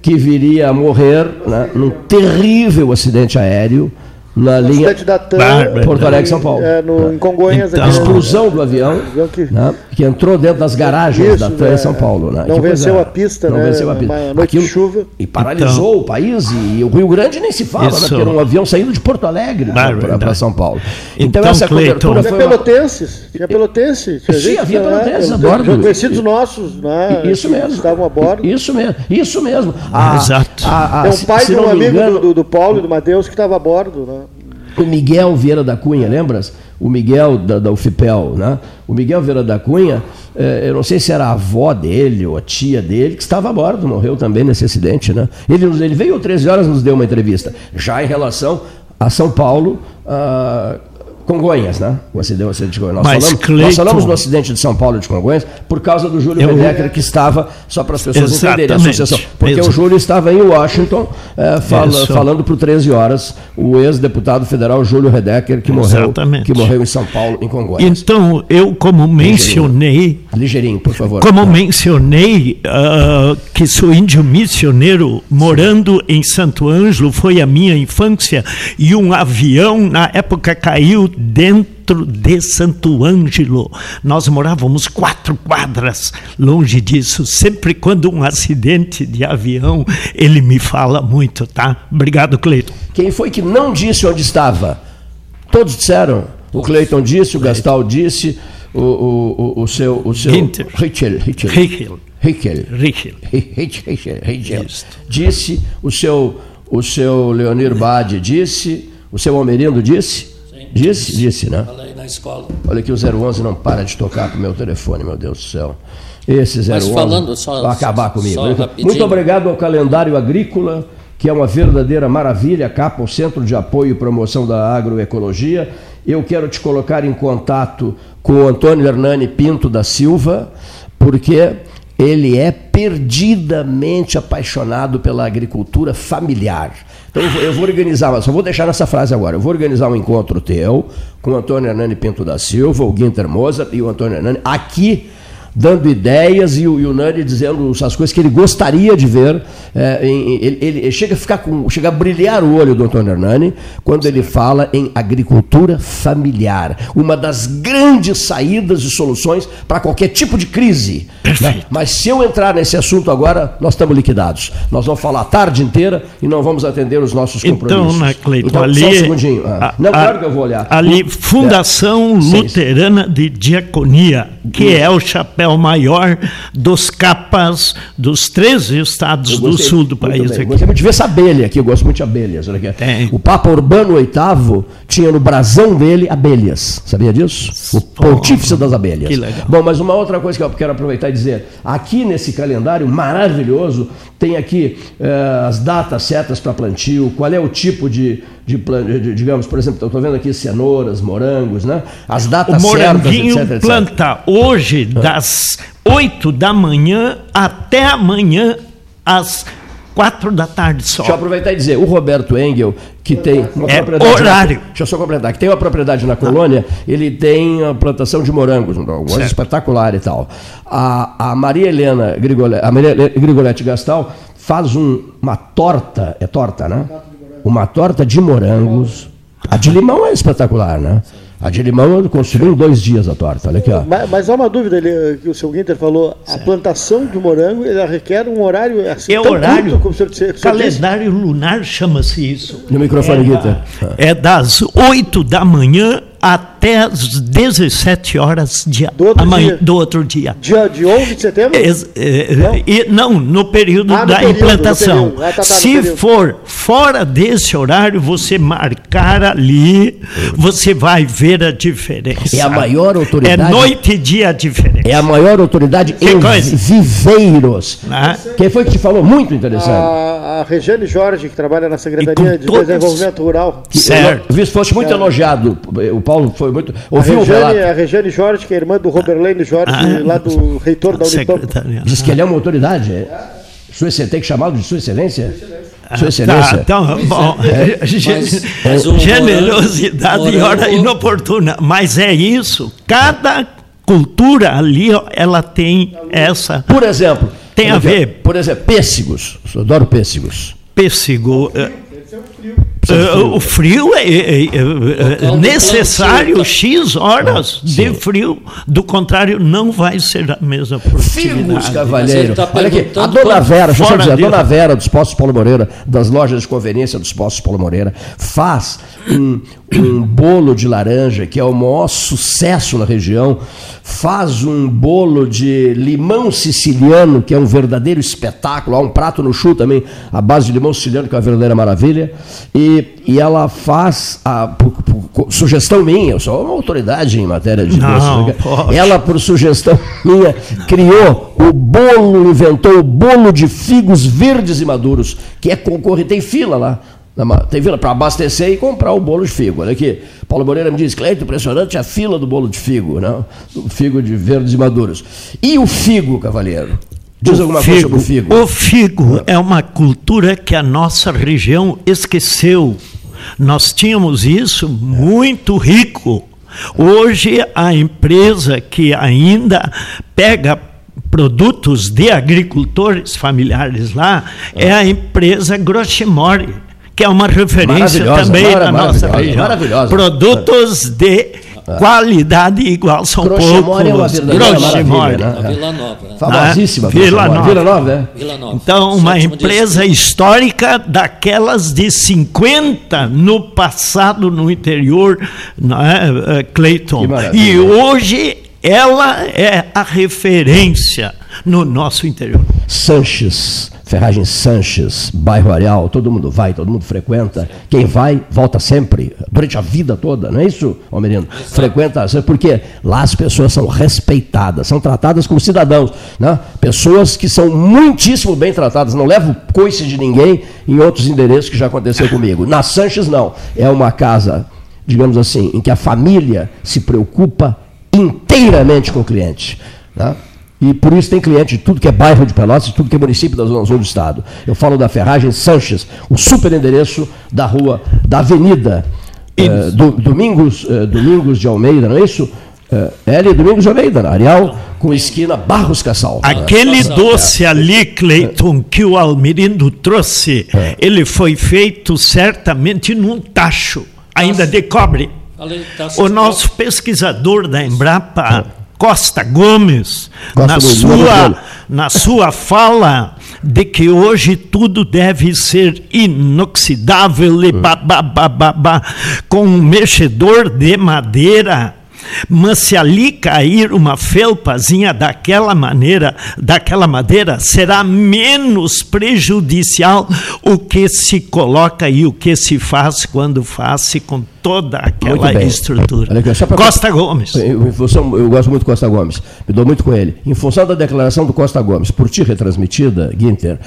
que viria a morrer né, num terrível acidente aéreo na linha da TAM, Porto Alegre São Paulo. É, no, em Congonhas. Então, a explosão do avião que, né, que, entrou dentro das garagens Isso, da TAM em São Paulo. Né? Não venceu a pista, não né? venceu a pista. Uma noite Aquilo, de chuva. E paralisou então, o país e o Rio Grande nem se fala, né, porque era um avião saindo de Porto Alegre para São Paulo. Então, então essa cobertura foi... Tinha pelotenses, tinha pelotenses. Tinha Sim, havia pelotenses a bordo. Conhecidos nossos, né? Isso mesmo. Estavam a bordo. Isso mesmo, isso mesmo. Exato. É um pai de um amigo do Paulo e do Matheus que estava a bordo, né? O Miguel Vieira da Cunha, lembras? O Miguel da, da UFPEL, né? O Miguel Vieira da Cunha, eh, eu não sei se era a avó dele ou a tia dele, que estava a bordo, morreu também nesse acidente, né? Ele, ele veio 13 horas nos deu uma entrevista, já em relação a São Paulo, ah, Congonhas, né? O acidente, de Congonhas. Nós, falamos, Cleiton... nós falamos no acidente de São Paulo de Congonhas por causa do Júlio Eu... Redecker, que estava, só para as pessoas Exatamente. entenderem a associação. Porque o Júlio estava em Washington é, fala, falando para o 13 horas, o ex-deputado federal Júlio Redecker, que morreu, que morreu em São Paulo, em Congonhas. Então, eu, como mencionei. Ligeirinho, Ligeirinho por favor. Como mencionei uh, que sou índio missioneiro, morando em Santo Ângelo, foi a minha infância, e um avião, na época, caiu dentro de Santo Ângelo. Nós morávamos quatro quadras longe disso. Sempre quando um acidente de avião, ele me fala muito, tá? Obrigado, Cleiton. Quem foi que não disse onde estava? Todos disseram. O Cleiton disse, o Gastal disse, o, o, o, seu. O seu Ginter. Richel. Richel. Richel. Richel. Richel. Richel. Disse, o seu, o seu Leonir Bade disse, o seu Almerindo disse, Disse? Disse, né? Falei na escola. Olha que o 011 não para de tocar com o meu telefone, meu Deus do céu. Esse 011 Mas falando só, vai acabar comigo. Muito obrigado ao calendário agrícola, que é uma verdadeira maravilha, capa o Centro de Apoio e Promoção da Agroecologia. Eu quero te colocar em contato com o Antônio Hernani Pinto da Silva, porque ele é perdidamente apaixonado pela agricultura familiar. Então eu vou organizar, mas só vou deixar nessa frase agora. Eu vou organizar um encontro teu com o Antônio Hernani Pinto da Silva, o Guinter Moza e o Antônio Hernani aqui dando ideias e o, e o Nani dizendo as coisas que ele gostaria de ver. É, em, ele, ele, chega a ficar com, chega a brilhar o olho do Antônio Hernani quando ele fala em agricultura familiar, uma das grandes saídas e soluções para qualquer tipo de crise. Né? Mas se eu entrar nesse assunto agora, nós estamos liquidados. Nós vamos falar a tarde inteira e não vamos atender os nossos então, compromissos. Então, né, Cleiton, então, ali, só um segundinho. Ah, não, claro que eu vou olhar. Ali, Fundação é. Luterana de Diaconia, que é o chapéu maior dos capas dos três estados do sul do país. Aqui. Gostei muito de ver essa abelha aqui, eu gosto muito de abelhas. O Papa Urbano VIII tinha no brasão dele abelhas. Sabia disso? O pontífice das abelhas. Que legal. Bom, mas uma outra coisa que eu quero aproveitar e dizer: aqui nesse calendário maravilhoso, tem aqui eh, as datas certas para plantio, qual é o tipo de, de, de digamos, por exemplo, estou vendo aqui cenouras, morangos, né? As datas o moranguinho certas, etc, planta etc. hoje das 8 da manhã até amanhã às quatro da tarde só. Deixa eu aproveitar e dizer, o Roberto Engel, que tem uma é propriedade. Horário. Na, deixa eu só completar, que tem uma propriedade na colônia, ele tem a plantação de morangos, um negócio espetacular e tal. A, a Maria Helena Grigoletti, a Maria Grigoletti Gastal faz um, uma torta, é torta, né? Uma torta de morangos. A de limão é espetacular, né? A de limão construiu dois dias a torta, olha aqui, ó. Mas, mas há uma dúvida ali, que o seu Guinter falou, certo. a plantação do morango ela requer um horário assim, é horário, curto, como o senhor, disse, calendário lunar chama-se isso. No microfone, é, Guinter. É das 8 da manhã até as 17 horas de do outro, amanhã, dia. do outro dia. Dia de 11 de setembro? É, é, não. E, não, no período ah, no da período, implantação. Ah, tá, tá, Se for fora desse horário, você marcar ali, você vai ver a diferença. É a maior autoridade. É noite e dia a diferença. É a maior autoridade que em coisa? viveiros. Ah. Quem foi que te falou? Muito interessante. A, a Regiane Jorge, que trabalha na Secretaria de. Desenvolvimento Rural. Certo. Eu, fosse muito é. elogiado. O Paulo foi muito. Ouviu a Regiane, a Regiane Jorge, que é irmã do Roberlane Jorge, ah, lá do reitor da Unipampa. Diz que ele é uma autoridade. É? Sua Excelência, tem que chamá-lo de Sua Excelência? Ah, Sua Excelência. Tá, então, bom, é, mas, mas generosidade e hora inoportuna. Mas é isso. Cada cultura ali, ela tem essa. Por exemplo. Tem a ver. Por exemplo, pêssegos. Eu adoro pêssegos. Pêssego. É, Uh, o frio é, é, é, é necessário X horas de frio, do contrário, não vai ser a mesma produtividade. Figos, cavalheiro. Tá Olha aqui, a dona Vera, deixa eu dizer, a dona Vera dos Postos Paulo Moreira, das lojas de conveniência dos Postos Paulo Moreira, faz um, um bolo de laranja, que é o maior sucesso na região, faz um bolo de limão siciliano, que é um verdadeiro espetáculo, há um prato no chu também, a base de limão siciliano, que é uma verdadeira maravilha, e, e ela faz, a, por, por, sugestão minha, eu sou uma autoridade em matéria de Não, doce, né? ela, por sugestão minha, criou o bolo, inventou o bolo de figos verdes e maduros, que é concorrente, tem fila lá, tem fila para abastecer e comprar o bolo de figo. Olha aqui. Paulo Moreira me diz, Cleito, impressionante a fila do bolo de figo, não? O figo de verdes e maduros. E o figo, cavalheiro? Diz o alguma figo, coisa sobre o figo. O figo é uma cultura que a nossa região esqueceu. Nós tínhamos isso muito rico. Hoje, a empresa que ainda pega produtos de agricultores familiares lá é a empresa Groschemore que é uma referência também na nossa região. Maravilhosa. Produtos de qualidade igual são poucos. É uma Groschemore. Né? Vila Nova. Né? Famosíssima. Vila Nova. Vila Nova, é? Vila Nova. Então, uma empresa histórica daquelas de 50 no passado no interior, né, Cleiton. E hoje ela é a referência no nosso interior. Sanches Ferragem Sanches, bairro Areal, todo mundo vai, todo mundo frequenta. Quem vai, volta sempre, durante a vida toda, não é isso, Almerino? Frequenta, porque lá as pessoas são respeitadas, são tratadas como cidadãos. Né? Pessoas que são muitíssimo bem tratadas, não levam coice de ninguém em outros endereços que já aconteceu comigo. Na Sanches, não. É uma casa, digamos assim, em que a família se preocupa inteiramente com o cliente. Né? E por isso tem cliente de tudo que é bairro de Pelotas, de tudo que é município da Zona Sul do Estado. Eu falo da Ferragem Sanches, o super endereço da rua, da Avenida eh, do, Domingos, eh, Domingos de Almeida, não é isso? É, L. Domingos de Almeida, Arial, com esquina Barros Cassal. Aquele doce ali, Cleiton, que o Almirindo trouxe, é. ele foi feito certamente num tacho, ainda de cobre. O nosso pesquisador da Embrapa, Costa Gomes, na sua, na sua fala de que hoje tudo deve ser inoxidável e babá, com um mexedor de madeira mas se ali cair uma felpazinha daquela maneira, daquela madeira, será menos prejudicial o que se coloca e o que se faz quando faz-se com toda aquela estrutura. Aqui, pra... Costa Gomes. Função, eu gosto muito do Costa Gomes, me dou muito com ele. Em função da declaração do Costa Gomes, por ti retransmitida, Guinter,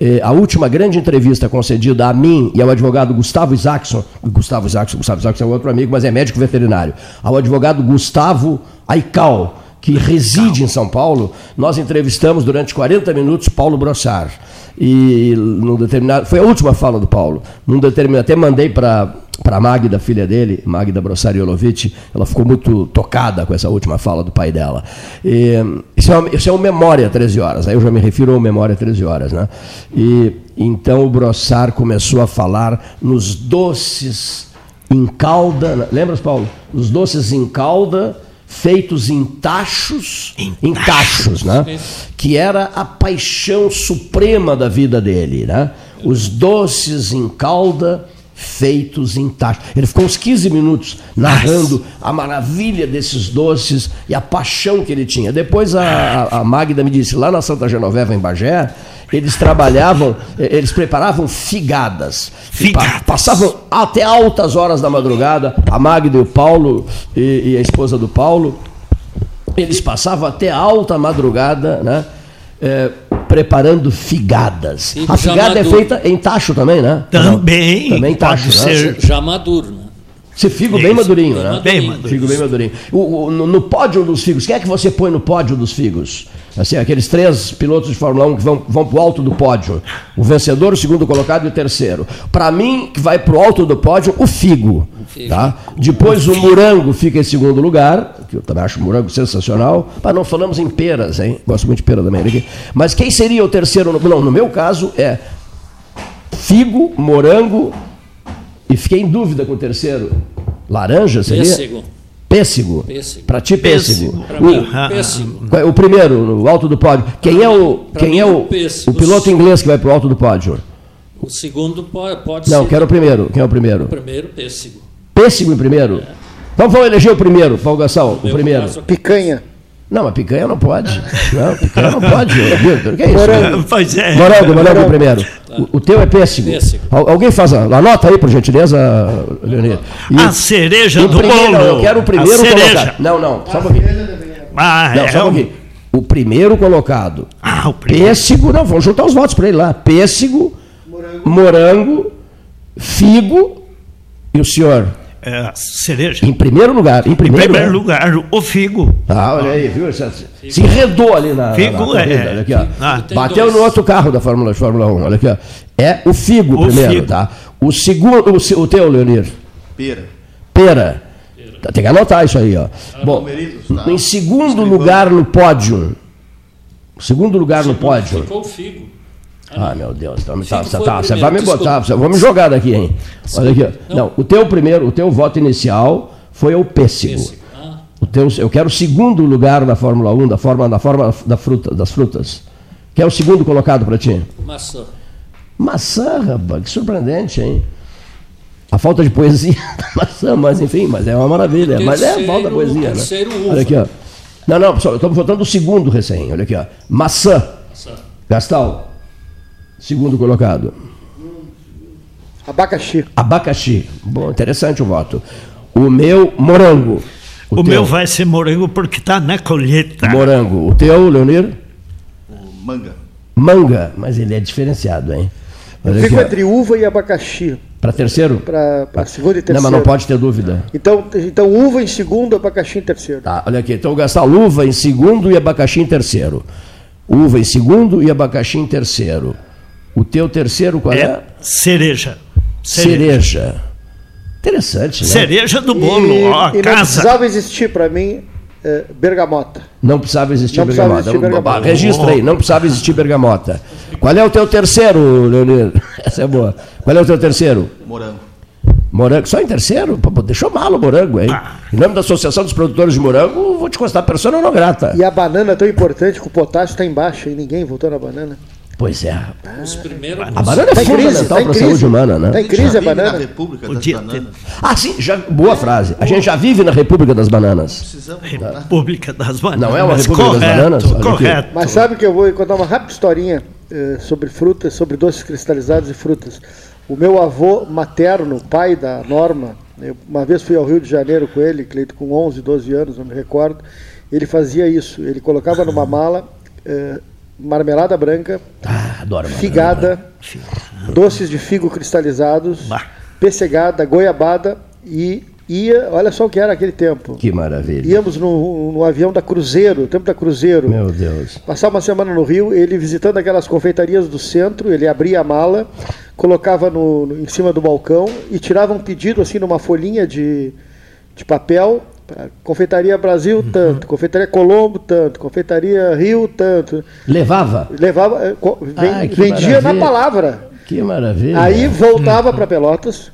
eh, a última grande entrevista concedida a mim e ao advogado Gustavo Isaacson, Gustavo Isaacson, Gustavo Isaacson é outro amigo, mas é médico veterinário, ao advogado Gustavo Aical, que reside em São Paulo, nós entrevistamos durante 40 minutos Paulo Brossard. E num determinado. Foi a última fala do Paulo. Num determinado, até mandei para para Magda, filha dele, Magda Brossariolovic, ela ficou muito tocada com essa última fala do pai dela. E, isso, é uma, isso é uma memória 13 horas, aí eu já me refiro a memória 13 horas. Né? E, então o Brossar começou a falar nos doces em calda, lembra, Paulo? Os doces em calda feitos em tachos, em, em tachos, né? que era a paixão suprema da vida dele. Né? Os doces em calda feitos em tachos. Ele ficou uns 15 minutos narrando a maravilha desses doces e a paixão que ele tinha. Depois a, a Magda me disse, lá na Santa Genoveva, em Bagé, eles trabalhavam, eles preparavam figadas. figadas. Passavam até altas horas da madrugada, a Magda e o Paulo e, e a esposa do Paulo, eles passavam até alta madrugada, né? É, preparando figadas. a figada é feita em tacho também, né? Também. Também tacho, pode né? ser já maduro. Né? Se figo bem madurinho, né? Bem madurinho. Figo bem madurinho. O, o, no, no, pódio dos figos, quem é que você põe no pódio dos figos? Assim, aqueles três pilotos de Fórmula 1 que vão, vão para o alto do pódio. O vencedor, o segundo colocado e o terceiro. Para mim, que vai para o alto do pódio, o figo. Tá? Depois o, morango fica em segundo lugar, que eu também acho o morango sensacional. Mas não falamos em peras, hein? Gosto muito de pera também. Mas quem seria o terceiro? Não, no meu caso é figo, morango, e fiquei em dúvida com o terceiro. Laranja seria? Pêssego. Pêssego. pêssego. Para ti, pêssego. pêssego. Mim, o, pêssego. É o primeiro, no alto do pódio. Quem é o, quem é o, o piloto inglês que vai para o alto do pódio? O segundo pode, pode Não, ser. Não, quero o primeiro. Quem é o primeiro? O primeiro, pêssego. Pêssego em primeiro? É. Então vamos eleger o primeiro, Paulo Gassal, o primeiro. Caso, picanha. Não, mas picanha não pode. Não, picanha não pode. Vitor, que é isso? Morango. Pois é. Morango, morango primeiro. O, o, teu é pêssego. pêssego. Alguém faz a. Anota aí, por gentileza, Leonir. A cereja do primeiro, bolo. eu quero o primeiro colocado. Não, não, só um pouquinho. Ah, não, é, só um pouquinho. O primeiro colocado. Ah, o primeiro. Pêssego, não, vamos juntar os votos para ele lá. Pêssego, morango, morango figo e o senhor? É, cereja. Em primeiro lugar. Em primeiro, em primeiro lugar, o figo. Ah, olha aí, viu? Se enredou ali na. Figo na, na é. Olha aqui, ó. Ah, Bateu dois. no outro carro da Fórmula, Fórmula 1. Olha aqui, ó. É o figo o primeiro, figo. tá? O segundo. O, o teu, Leonir? Pera. Pera. Pera. Tem que anotar isso aí, ó. Ah, Bom, tá? em segundo lugar no pódio. Segundo lugar no pódio. Ficou o figo. Ah, meu Deus, então, tá, tá, tá, você vai me botar, você, vamos jogar daqui, hein? Olha aqui. Não. não, o teu primeiro, o teu voto inicial foi o pêssego. pêssego. Ah. O teu, eu quero o segundo lugar na Fórmula 1, da forma, da forma da fruta, das frutas. Quer o segundo colocado para ti? Maçã. Maçã, rapaz, que surpreendente, hein? A falta de poesia da maçã, mas enfim, mas é uma maravilha. Terceiro, mas é a falta de poesia, né? Olha aqui, ó. Não, não, pessoal, estamos votando o segundo recém. Olha aqui, ó. Maçã. Maçã. Gastal. Segundo colocado. Abacaxi. Abacaxi. Bom, interessante o voto. O meu, morango. O, o meu vai ser morango porque está na colheita. Morango. O teu, Leonir? O manga. Manga, mas ele é diferenciado, hein? Eu fico entre uva e abacaxi. Para terceiro? Para segundo e terceiro. Não, mas não pode ter dúvida. Então, então uva em segundo, abacaxi em terceiro. Tá, olha aqui. Então, eu gastar uva em segundo e abacaxi em terceiro. Uva em segundo e abacaxi em terceiro. O teu terceiro qual é? é? Cereja. cereja. Cereja. Interessante, né? Cereja do bolo, e, ó, e casa. não precisava existir para mim é, bergamota. Não precisava existir Não precisava bergamota. existir bergamota. Registra aí, não precisava existir bergamota. Qual é o teu terceiro, Leonino? Essa é boa. Qual é o teu terceiro? Morango. Morango, só em terceiro? Pô, deixou mal o morango, hein? Em nome da Associação dos Produtores de Morango, vou te constar persona não grata. E a banana é tão importante que o potássio está embaixo e ninguém voltou na banana. Pois é. Os primeiros. A banana é Tá fundamental tá para a crise. saúde humana, né? Tá em crise Já a vive banana. na República Podia das ter Bananas. Ah, sim, já, boa frase. A gente já vive na República das Bananas. Precisamos República das Bananas. Não é uma República das correto, Bananas? Olha aqui. Correto. Mas sabe que eu vou contar uma rápida historinha eh, sobre frutas, sobre doces cristalizados e frutas. O meu avô materno, pai da Norma, eu uma vez fui ao Rio de Janeiro com ele, Cleito, com 11, 12 anos, não me recordo. Ele fazia isso. Ele colocava numa mala eh, marmelada branca, Ah, adoro. figada, doces de figo cristalizados, Bah. pessegada, goiabada e ia, olha só o que era aquele tempo. Que maravilha. Íamos no, no avião da Cruzeiro, tempo da Cruzeiro. Meu Deus. Passar uma semana no Rio, ele visitando aquelas confeitarias do centro, ele abria a mala, colocava no, no- em cima do balcão e tirava um pedido assim numa folhinha de, de papel. Confeitaria Brasil, Uhum. tanto. Confeitaria Colombo, tanto. Confeitaria Rio, tanto. Levava? Levava, eh, Ai, que vendia na maravilha. palavra. Que maravilha. Aí voltava para Pelotas,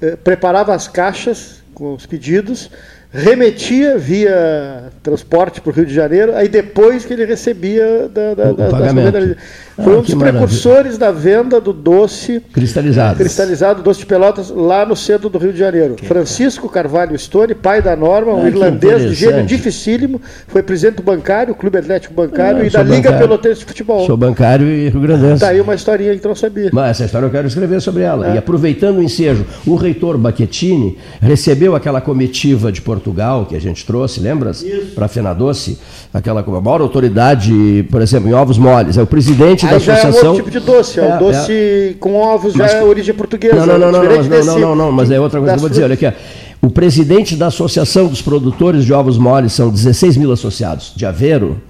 eh, preparava as caixas com os pedidos, remetia via transporte para o Rio de Janeiro, aí depois que ele recebia da, da, O das pagamento. confeitarias. Ah, Foi um que dos maravilha. precursores da venda do doce Cristalizado. cristalizado, doce de Pelotas, lá no centro do Rio de Janeiro. Francisco Carvalho Stone, pai da Norma, um Ah, que irlandês de gênio dificílimo, foi presidente do bancário, Clube Atlético Bancário Ah, e da Liga bancário. Pelotense de Futebol. Sou bancário e Rio Grandense. Tá aí uma historinha que não sabia. Mas essa história eu quero escrever sobre ela. E aproveitando o ensejo, o reitor Baquetini recebeu aquela comitiva de Portugal que a gente trouxe, lembras? Para Fena Doce, aquela a maior autoridade, por exemplo, em ovos moles. É o presidente da Aí já é um associação. outro tipo de doce, é, É, o doce com ovos já Mas- é origem portuguesa. Não, não, não, não, mas não, não, não, não, mas é outra coisa que eu vou dizer. Olha aqui, o presidente da Associação dos Produtores de Ovos Moles são 16 mil associados de Aveiro,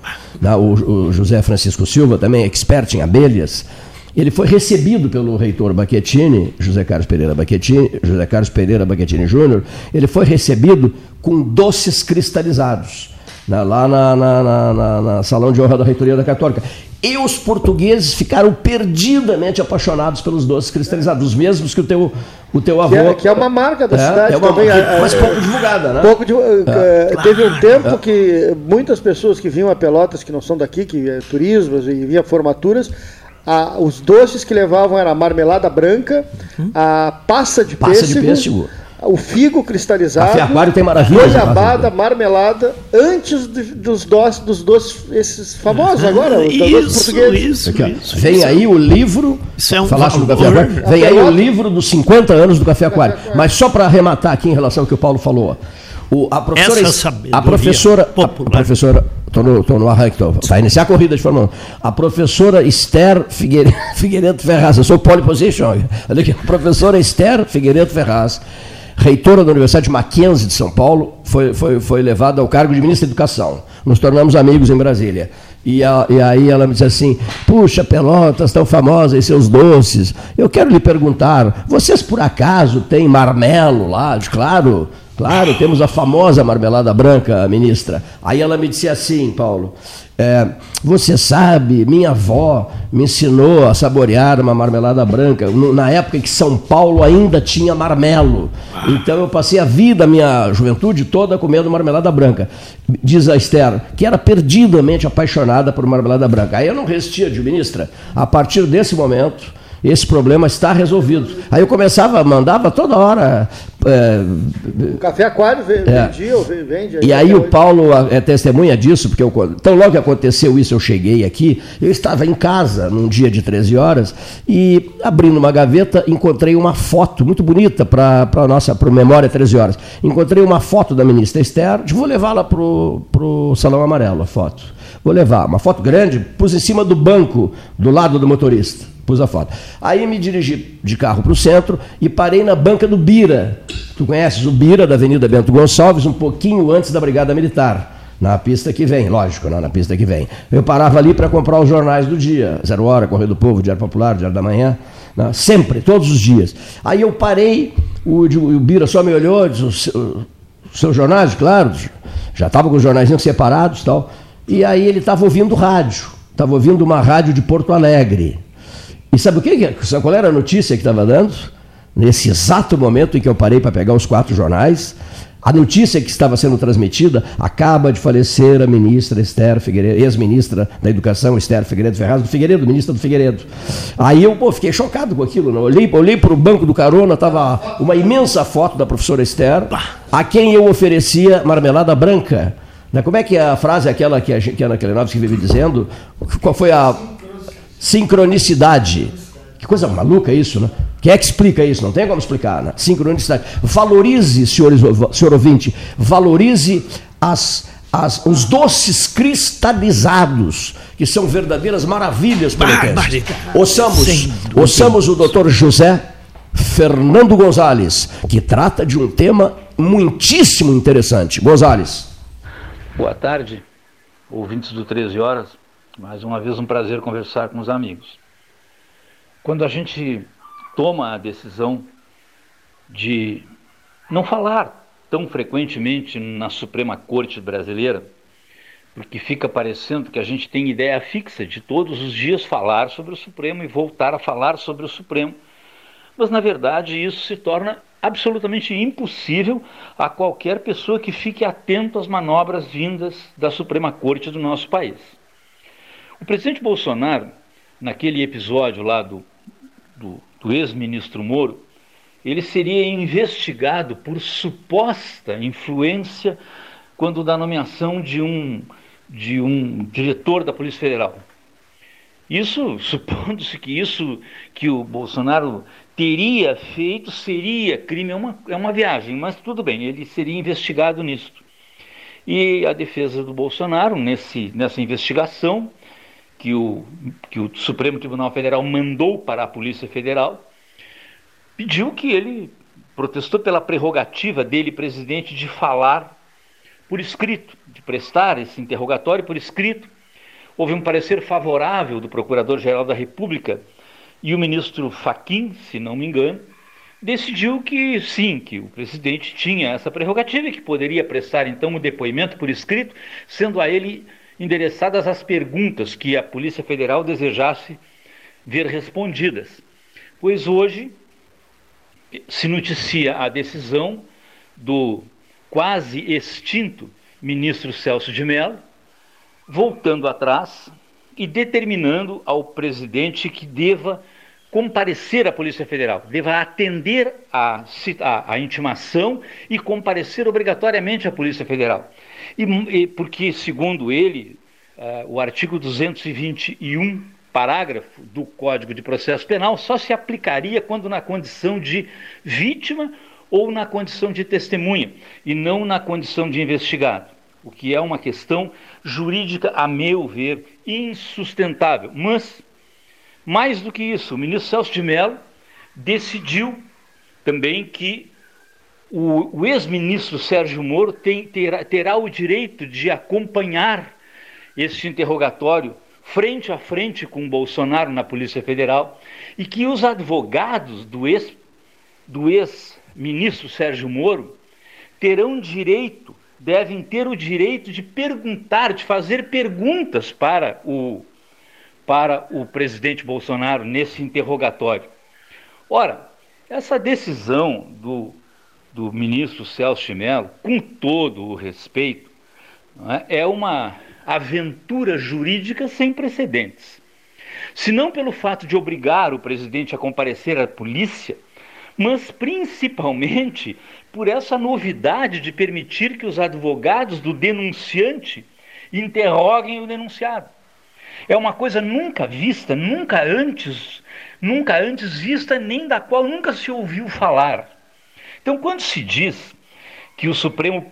né, o, o José Francisco Silva, também expert em abelhas. Ele foi recebido pelo reitor Baquetini, José Carlos Pereira Baquetini, José Carlos Pereira Baquetini Júnior, ele foi recebido com doces cristalizados, né, lá na, na, na- na- na Salão de Honra da Reitoria da Católica. E os portugueses ficaram perdidamente apaixonados pelos doces cristalizados, os mesmos que o teu, o teu avô. Que é, que é uma marca da É, cidade é uma- também. é- mas é- pouco divulgada, né? Pouco de, É. Teve um tempo que muitas pessoas que vinham a Pelotas, que não são daqui, que é turismos e vinha formaturas, a- os doces que levavam era a marmelada branca, a passa de Uhum. Passa de pêssego, pêssego. o figo cristalizado, Café aquário tem maravilha de goiabada, marmelada, antes de- dos doces, dos doces esses famosos agora, os doces Isso, portugueses. isso, Aqui, isso. Vem isso. aí o livro. Isso é um falaste do Café. Aquário. Vem aí o livro dos 50 anos do Café Aquário. Mas só para arrematar aqui em relação ao que o Paulo falou. O, a professora, Essa a professora, a, popular. professora, tô no, tô no ar aqui, tô, vai iniciar a corrida de Fórmula 1. A professora Esther Figueiredo, Figueiredo Ferraz, eu sou pole position. Olha aqui, a professora Esther Figueiredo Ferraz, reitora da Universidade Mackenzie de São Paulo, foi, foi, foi levada ao cargo de ministra da Educação. Nos tornamos amigos em Brasília. E, a- e aí ela me disse assim: Puxa, Pelotas, tão famosa e seus doces. Eu quero lhe perguntar: vocês por acaso têm marmelo lá? Claro, claro, temos a famosa marmelada branca, ministra. Aí ela me disse assim, Paulo: é, Você sabe, minha avó me ensinou a saborear uma marmelada branca, na época em que São Paulo ainda tinha marmelo. Então eu passei a vida, minha juventude toda, comendo marmelada branca. Diz a Esther, que era perdidamente apaixonada por marmelada branca. Aí eu não resistia, de ministra. A partir desse momento, esse problema está resolvido. Aí eu começava, mandava toda hora. é, O café aquário ve- É. vendia vende. e aí o hoje. Paulo é testemunha disso, porque eu, então logo que aconteceu isso, eu cheguei aqui, eu estava em casa num dia de 13 horas e abrindo uma gaveta, encontrei uma foto muito bonita para a nossa pro Memória 13 horas. Encontrei uma foto da ministra Esther, vou levá-la para o Salão Amarelo, a foto. Vou levar, uma foto grande, pus em cima do banco, do lado do motorista. Aí me dirigi de carro para o centro e parei na banca do Bira. Tu conheces o Bira, da Avenida Bento Gonçalves, um pouquinho antes da Brigada Militar. Na pista que vem, lógico, não, na pista que vem. Eu parava ali para comprar os jornais do dia. Zero Hora, Correio do Povo, Diário Popular, Diário da Manhã. né, sempre, todos os dias. Aí eu parei, o, o Bira só me olhou, disse, "O seu- os seus jornais, claro. já estava com os jornais separados e tal. E aí ele estava ouvindo rádio, estava ouvindo uma rádio de Porto Alegre. E sabe o que? Sabe qual era a notícia que estava dando? Nesse exato momento em que eu parei para pegar os quatro jornais, a notícia que estava sendo transmitida acaba de falecer a ministra Esther Figueiredo, ex-ministra da Educação, Esther Figueiredo Ferraz, do Figueiredo, ministra do Figueiredo. Aí eu pô, fiquei chocado com aquilo. Né? Olhei, olhei para o banco do carona, estava uma imensa foto da professora Esther, a quem eu oferecia marmelada branca. Né? Como é que é a frase aquela que a, que a Ana Kelenovski vive dizendo? Qual foi a sincronicidade? Que coisa maluca isso, né? Quem é que explica isso? Não tem como explicar, né? Sincronicidade. Valorize, senhores, senhor ouvinte, valorize as, as, os doces cristalizados, que são verdadeiras maravilhas para o Ouçamos, ouçamos o doutor José Fernando Gonzalez, que trata de um tema muitíssimo interessante. Gonzalez. Boa tarde, ouvintes do 13 Horas. Mais uma vez um prazer conversar com os amigos. Quando a gente toma a decisão de não falar tão frequentemente na Suprema Corte brasileira, porque fica parecendo que a gente tem ideia fixa de todos os dias falar sobre o Supremo e voltar a falar sobre o Supremo. Mas, na verdade, isso se torna absolutamente impossível a qualquer pessoa que fique atento às manobras vindas da Suprema Corte do nosso país. O presidente Bolsonaro, naquele episódio lá do, do do ex-ministro Moro, ele seria investigado por suposta influência quando da nomeação de um, de um diretor da Polícia Federal. Isso, supondo-se que isso que o Bolsonaro teria feito seria crime, é uma, é uma viagem, mas tudo bem, ele seria investigado nisso. E a defesa do Bolsonaro, nesse, nessa investigação, que o, que o Supremo Tribunal Federal mandou para a Polícia Federal, pediu que ele protestou pela prerrogativa dele, presidente, de falar por escrito, de prestar esse interrogatório por escrito. Houve um parecer favorável do Procurador-Geral da República e o ministro Faquim, se não me engano, decidiu que sim, que o presidente tinha essa prerrogativa e que poderia prestar então o um depoimento por escrito, sendo a ele endereçadas as perguntas que a Polícia Federal desejasse ver respondidas. Pois hoje se noticia a decisão do quase extinto ministro Celso de Mello, voltando atrás e determinando ao presidente que deva comparecer à Polícia Federal, deva atender a intimação e comparecer obrigatoriamente à Polícia Federal. E, e porque, segundo ele, uh, o artigo 221, parágrafo do Código de Processo Penal, só se aplicaria quando na condição de vítima ou na condição de testemunha, e não na condição de investigado, o que é uma questão jurídica, a meu ver, insustentável. Mas, mais do que isso, o ministro Celso de Mello decidiu também que o, o ex-ministro Sérgio Moro tem, terá, terá o direito de acompanhar este interrogatório frente a frente com Bolsonaro na Polícia Federal e que os advogados do ex do ex-ministro Sérgio Moro terão direito, devem ter o direito de perguntar, de fazer perguntas para o para o presidente Bolsonaro nesse interrogatório. Ora, essa decisão do do ministro Celso Mello, com todo o respeito, é? é uma aventura jurídica sem precedentes. Se não pelo fato de obrigar o presidente a comparecer à polícia, mas principalmente por essa novidade de permitir que os advogados do denunciante interroguem o denunciado. É uma coisa nunca vista, nunca antes, nunca antes vista, nem da qual nunca se ouviu falar. Então, quando se diz que o Supremo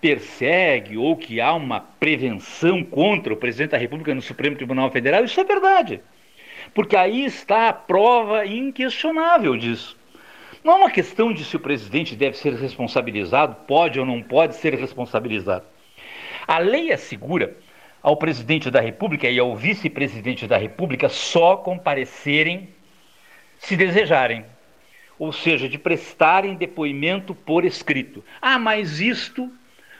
persegue ou que há uma prevenção contra o presidente da República no Supremo Tribunal Federal, isso é verdade. Porque aí está a prova inquestionável disso. Não é uma questão de se o presidente deve ser responsabilizado, pode ou não pode ser responsabilizado. A lei assegura ao presidente da República e ao vice-presidente da República só comparecerem se desejarem, ou seja, de prestarem depoimento por escrito. Ah, mas isto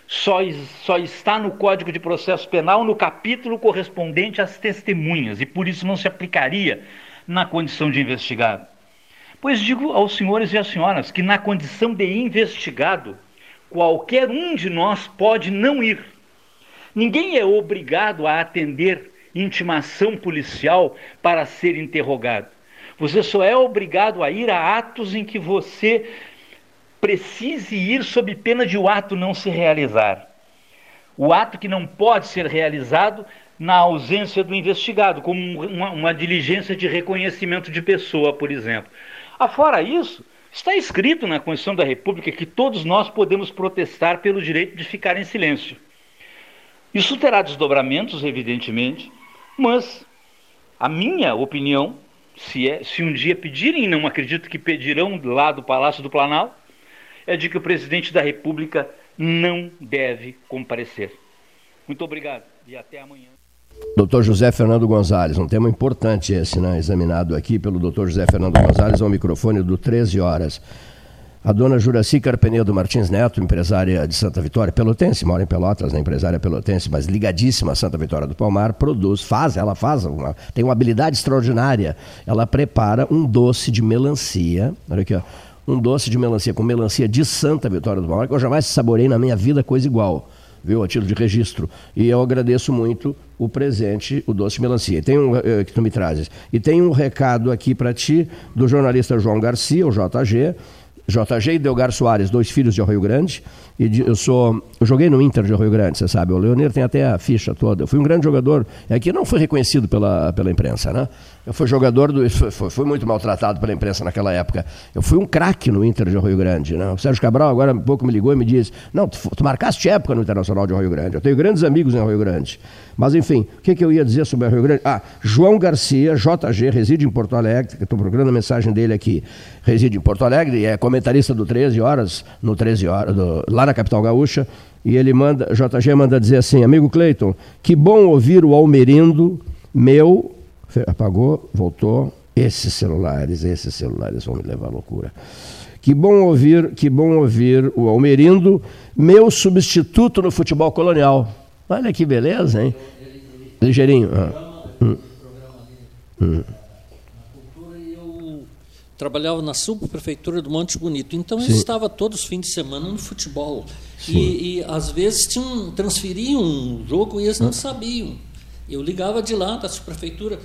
só, só está no Código de Processo Penal no capítulo correspondente às testemunhas e por isso não se aplicaria na condição de investigado. Pois digo aos senhores e às senhoras que, na condição de investigado, qualquer um de nós pode não ir. Ninguém é obrigado a atender intimação policial para ser interrogado. Você só é obrigado a ir a atos em que você precise ir sob pena de o ato não se realizar. O ato que não pode ser realizado na ausência do investigado, como uma, uma diligência de reconhecimento de pessoa, por exemplo. Afora isso, está escrito na Constituição da República que todos nós podemos protestar pelo direito de ficar em silêncio. Isso terá desdobramentos, evidentemente, mas a minha opinião, se, é, se um dia pedirem, não acredito que pedirão lá do Palácio do Planalto, é de que o presidente da República não deve comparecer. Muito obrigado e até amanhã. Doutor José Fernando Gonzalez, um tema importante esse, né, examinado aqui pelo doutor José Fernando Gonzalez ao microfone do 13 horas. A dona Juraci Carpenedo Martins Neto, empresária de Santa Vitória, pelotense, mora em Pelotas, né, empresária pelotense, mas ligadíssima a Santa Vitória do Palmar, produz, faz, ela faz, uma, tem uma habilidade extraordinária. Ela prepara um doce de melancia, olha aqui, ó, um doce de melancia com melancia de Santa Vitória do Palmar, que eu jamais saborei na minha vida coisa igual viu, a título de registro. E eu agradeço muito o presente, o doce de melancia. E tem um uh, que tu me trazes. E tem um recado aqui para ti do jornalista João Garcia, o JG, JG e Delgar Soares, dois filhos de Rio Grande. E eu sou. Eu joguei no Inter de Rio Grande, você sabe. O Leonir tem até a ficha toda. Eu fui um grande jogador. É que não foi reconhecido pela, pela imprensa, né? Eu fui jogador do. Fui, fui muito maltratado pela imprensa naquela época. Eu fui um craque no Inter de Rio Grande. Né? O Sérgio Cabral agora um pouco me ligou e me disse: Não, tu, tu marcaste época no Internacional de Rio Grande. Eu tenho grandes amigos em Rio Grande. Mas enfim, o que, que eu ia dizer sobre o Rio Grande? Ah, João Garcia, JG, reside em Porto Alegre. Estou procurando a mensagem dele aqui. Reside em Porto Alegre é comentarista do 13 Horas, no 13 Horas, do, lá na capital gaúcha. E ele manda, JG manda dizer assim: Amigo Cleiton, que bom ouvir o Almerindo, meu Apagou, voltou. Esses celulares, esses celulares vão me levar à loucura. Que bom ouvir, que bom ouvir o Almerindo, meu substituto no futebol colonial. Olha que beleza, hein? Ligeirinho. Ah. Hum. Hum. Trabalhava na subprefeitura do Monte Bonito, então Sim. eu estava todos os fins de semana no futebol. E, e, às vezes tinham, transferiam um jogo e eles não ah. sabiam. Eu ligava de lá, da subprefeitura,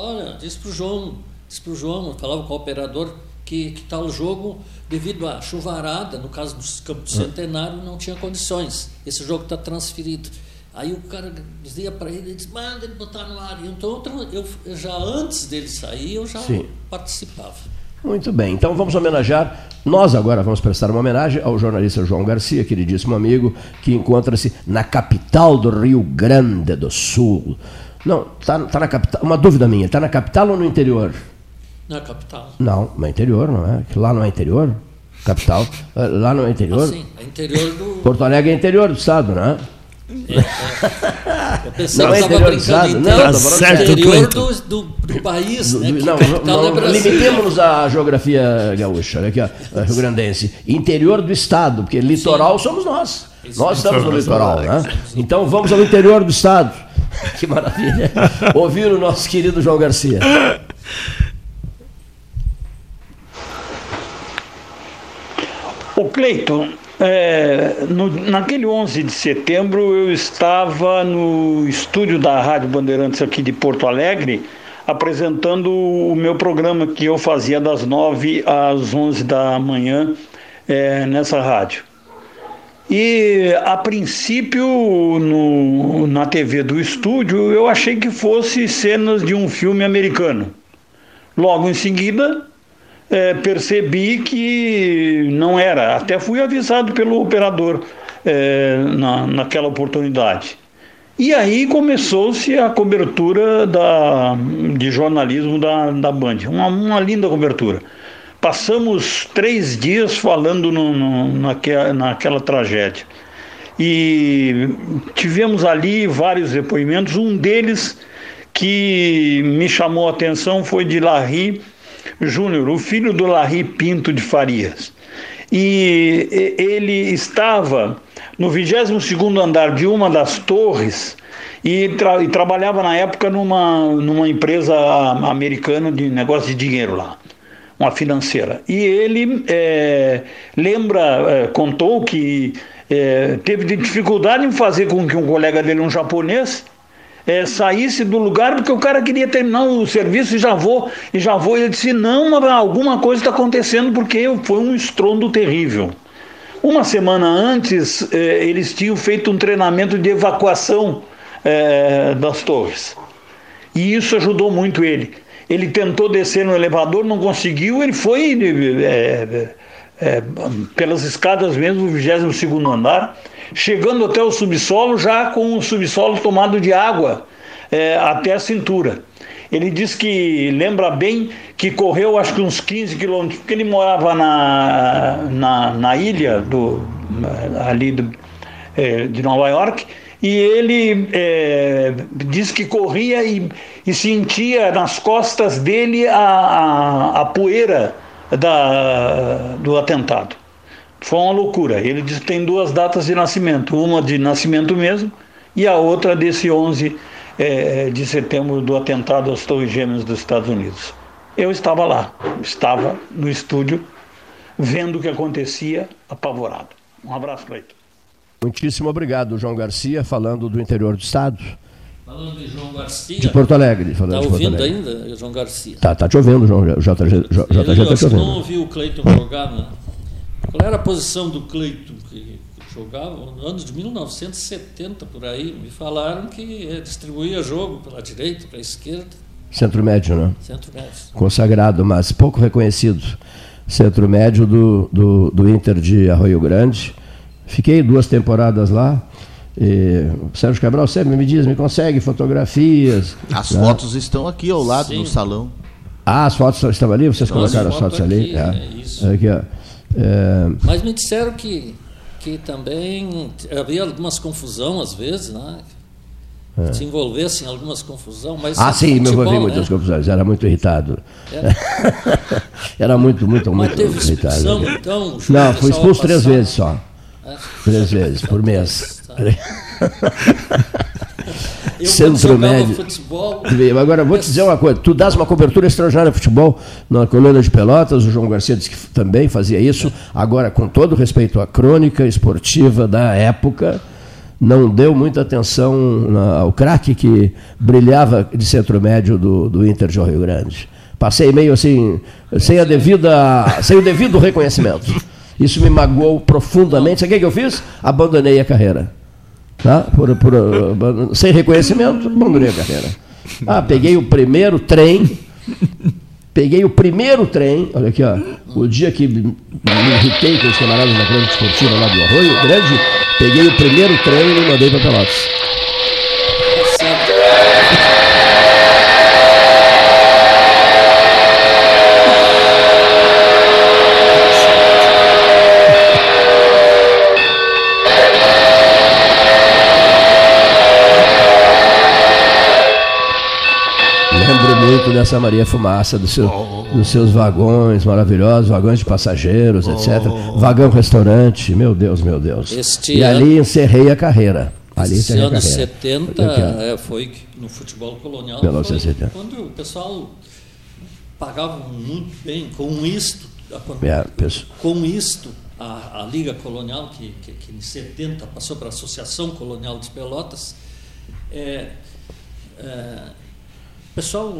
Olha, disse para o João, disse para o João, falava com o operador que, que tal jogo, devido à chuvarada, no caso dos Campos do Centenário, não tinha condições. Esse jogo está transferido. Aí o cara dizia para ele, ele disse, manda ele botar no ar. Então eu, eu, já antes dele sair, eu já Sim. participava. Muito bem, então vamos homenagear. Nós agora vamos prestar uma homenagem ao jornalista João Garcia, queridíssimo amigo, que encontra-se na capital do Rio Grande do Sul. Não, está tá na capital. Uma dúvida minha, está na capital ou no interior? Na capital. Não, no interior, não é? Lá não é interior? Capital. Lá não é interior? Ah, sim, é interior do. Porto Alegre é interior do estado, não é? É, é. Eu pensei não que é interior do estado. Não, tá certo, interior do, do, do, país. Né? Não, não, é não limitemos a geografia gaúcha, aqui, ó, Rio Grandense. Interior do estado, porque litoral Sim. somos nós. Nós estamos no litoral, né? Então vamos ao interior do estado. Que maravilha. Ouvir o nosso querido João Garcia. O Cleiton, é, no, naquele 11 de setembro eu estava no estúdio da Rádio Bandeirantes aqui de Porto Alegre apresentando o meu programa que eu fazia das 9 às 11 da manhã é, nessa rádio. E a princípio, no, na TV do estúdio, eu achei que fosse cenas de um filme americano. Logo em seguida, é, percebi que não era. Até fui avisado pelo operador é, na, naquela oportunidade. E aí começou-se a cobertura da, de jornalismo da, da Band. Uma, uma linda cobertura. Passamos três dias falando no, no, naquela, naquela tragédia. E tivemos ali vários depoimentos. Um deles que me chamou a atenção foi de Larry Júnior, o filho do Larry Pinto de Farias. E ele estava no 22 andar de uma das torres e, tra e, trabalhava na época numa, numa empresa americana de negócio de dinheiro lá, uma financeira. E ele é, lembra, é, contou que é, teve dificuldade em fazer com que um colega dele, um japonês, é, saísse do lugar porque o cara queria terminar o serviço e já vou, e já vou. Ele disse, não, alguma coisa está acontecendo porque foi um estrondo terrível. Uma semana antes, eh, eles tinham feito um treinamento de evacuação eh, das torres. E isso ajudou muito ele. Ele tentou descer no elevador, não conseguiu, ele foi eh, pelas escadas mesmo, no 22 andar, chegando até o subsolo, já com o subsolo tomado de água até a cintura. Ele diz que lembra bem que correu acho que uns 15 quilômetros, porque ele morava na, na, na ilha do, ali do, é, de Nova York, e ele é, diz que corria e, e, sentia nas costas dele a, a, a poeira da, do atentado. Foi uma loucura. Ele diz que tem duas datas de nascimento, uma de nascimento mesmo e a outra desse 11 é, de setembro do atentado às Torres Gêmeas dos Estados Unidos. Eu estava lá, estava no estúdio, vendo o que acontecia, apavorado. Um abraço, Cleiton. Muitíssimo obrigado, João Garcia, falando do interior do Estado. Falando de João Garcia. De Porto Alegre. Está ouvindo Alegre. ainda, João Garcia? Tá, tá te ouvindo, João. JG, JG tá te ouvindo. não ouviu o Cleiton jogar, né? Qual era a posição do Cleiton? Que jogava nos anos de 1970 por aí. Me falaram que distribuía jogo pela direita, pela esquerda. Centro médio, né? Centro médio. Consagrado, mas pouco reconhecido. Centro médio do, do, do Inter de Arroio Grande. Fiquei duas temporadas lá. E, Sérgio Cabral sempre me diz, me consegue fotografias. As né? fotos estão aqui ao lado Sim. no salão. Ah, as fotos estão ali? Vocês Nossa, colocaram as fotos aqui, ali? É, é isso. Aqui, ó. É... Mas me disseram que que também havia algumas confusão às vezes, né? É. Se envolvesse em algumas confusão, mas ah sim, me envolvi né? muitas confusões, era muito irritado. Era, era muito, muito, mas muito teve irritado. Expulsão, então, Não, fui expulso três vezes só, é. três vezes por mês. Tá. Centro Médio. Futebol, Agora, vou te dizer uma coisa: tu dás uma cobertura extraordinária de futebol na coluna de Pelotas, o João Garcia disse que também fazia isso. Agora, com todo respeito à crônica esportiva da época, não deu muita atenção ao craque que brilhava de centro médio do, do Inter de Rio Grande. Passei meio assim, sem, a devida, sem o devido reconhecimento. Isso me magoou profundamente. Sabe o que eu fiz? Abandonei a carreira. Tá? Por, por, sem reconhecimento, abandonei a carreira. Ah, peguei o primeiro trem. Peguei o primeiro trem, olha aqui, ó, o dia que me irritei com os camaradas da grande esportiva lá do Arroio Grande, peguei o primeiro trem e me mandei para Pelotas. Muito dessa Maria Fumaça, do seu, oh, oh, dos seus vagões maravilhosos, vagões de passageiros, oh, etc. Vagão restaurante, meu Deus, meu Deus. Este e ano, ali encerrei a carreira. Ali esse ano 70 é, foi no futebol colonial quando o pessoal pagava muito bem com isto, é, com isto a, a Liga Colonial, que, que, que, em 70 passou para a Associação Colonial de Pelotas, é, é, pessoal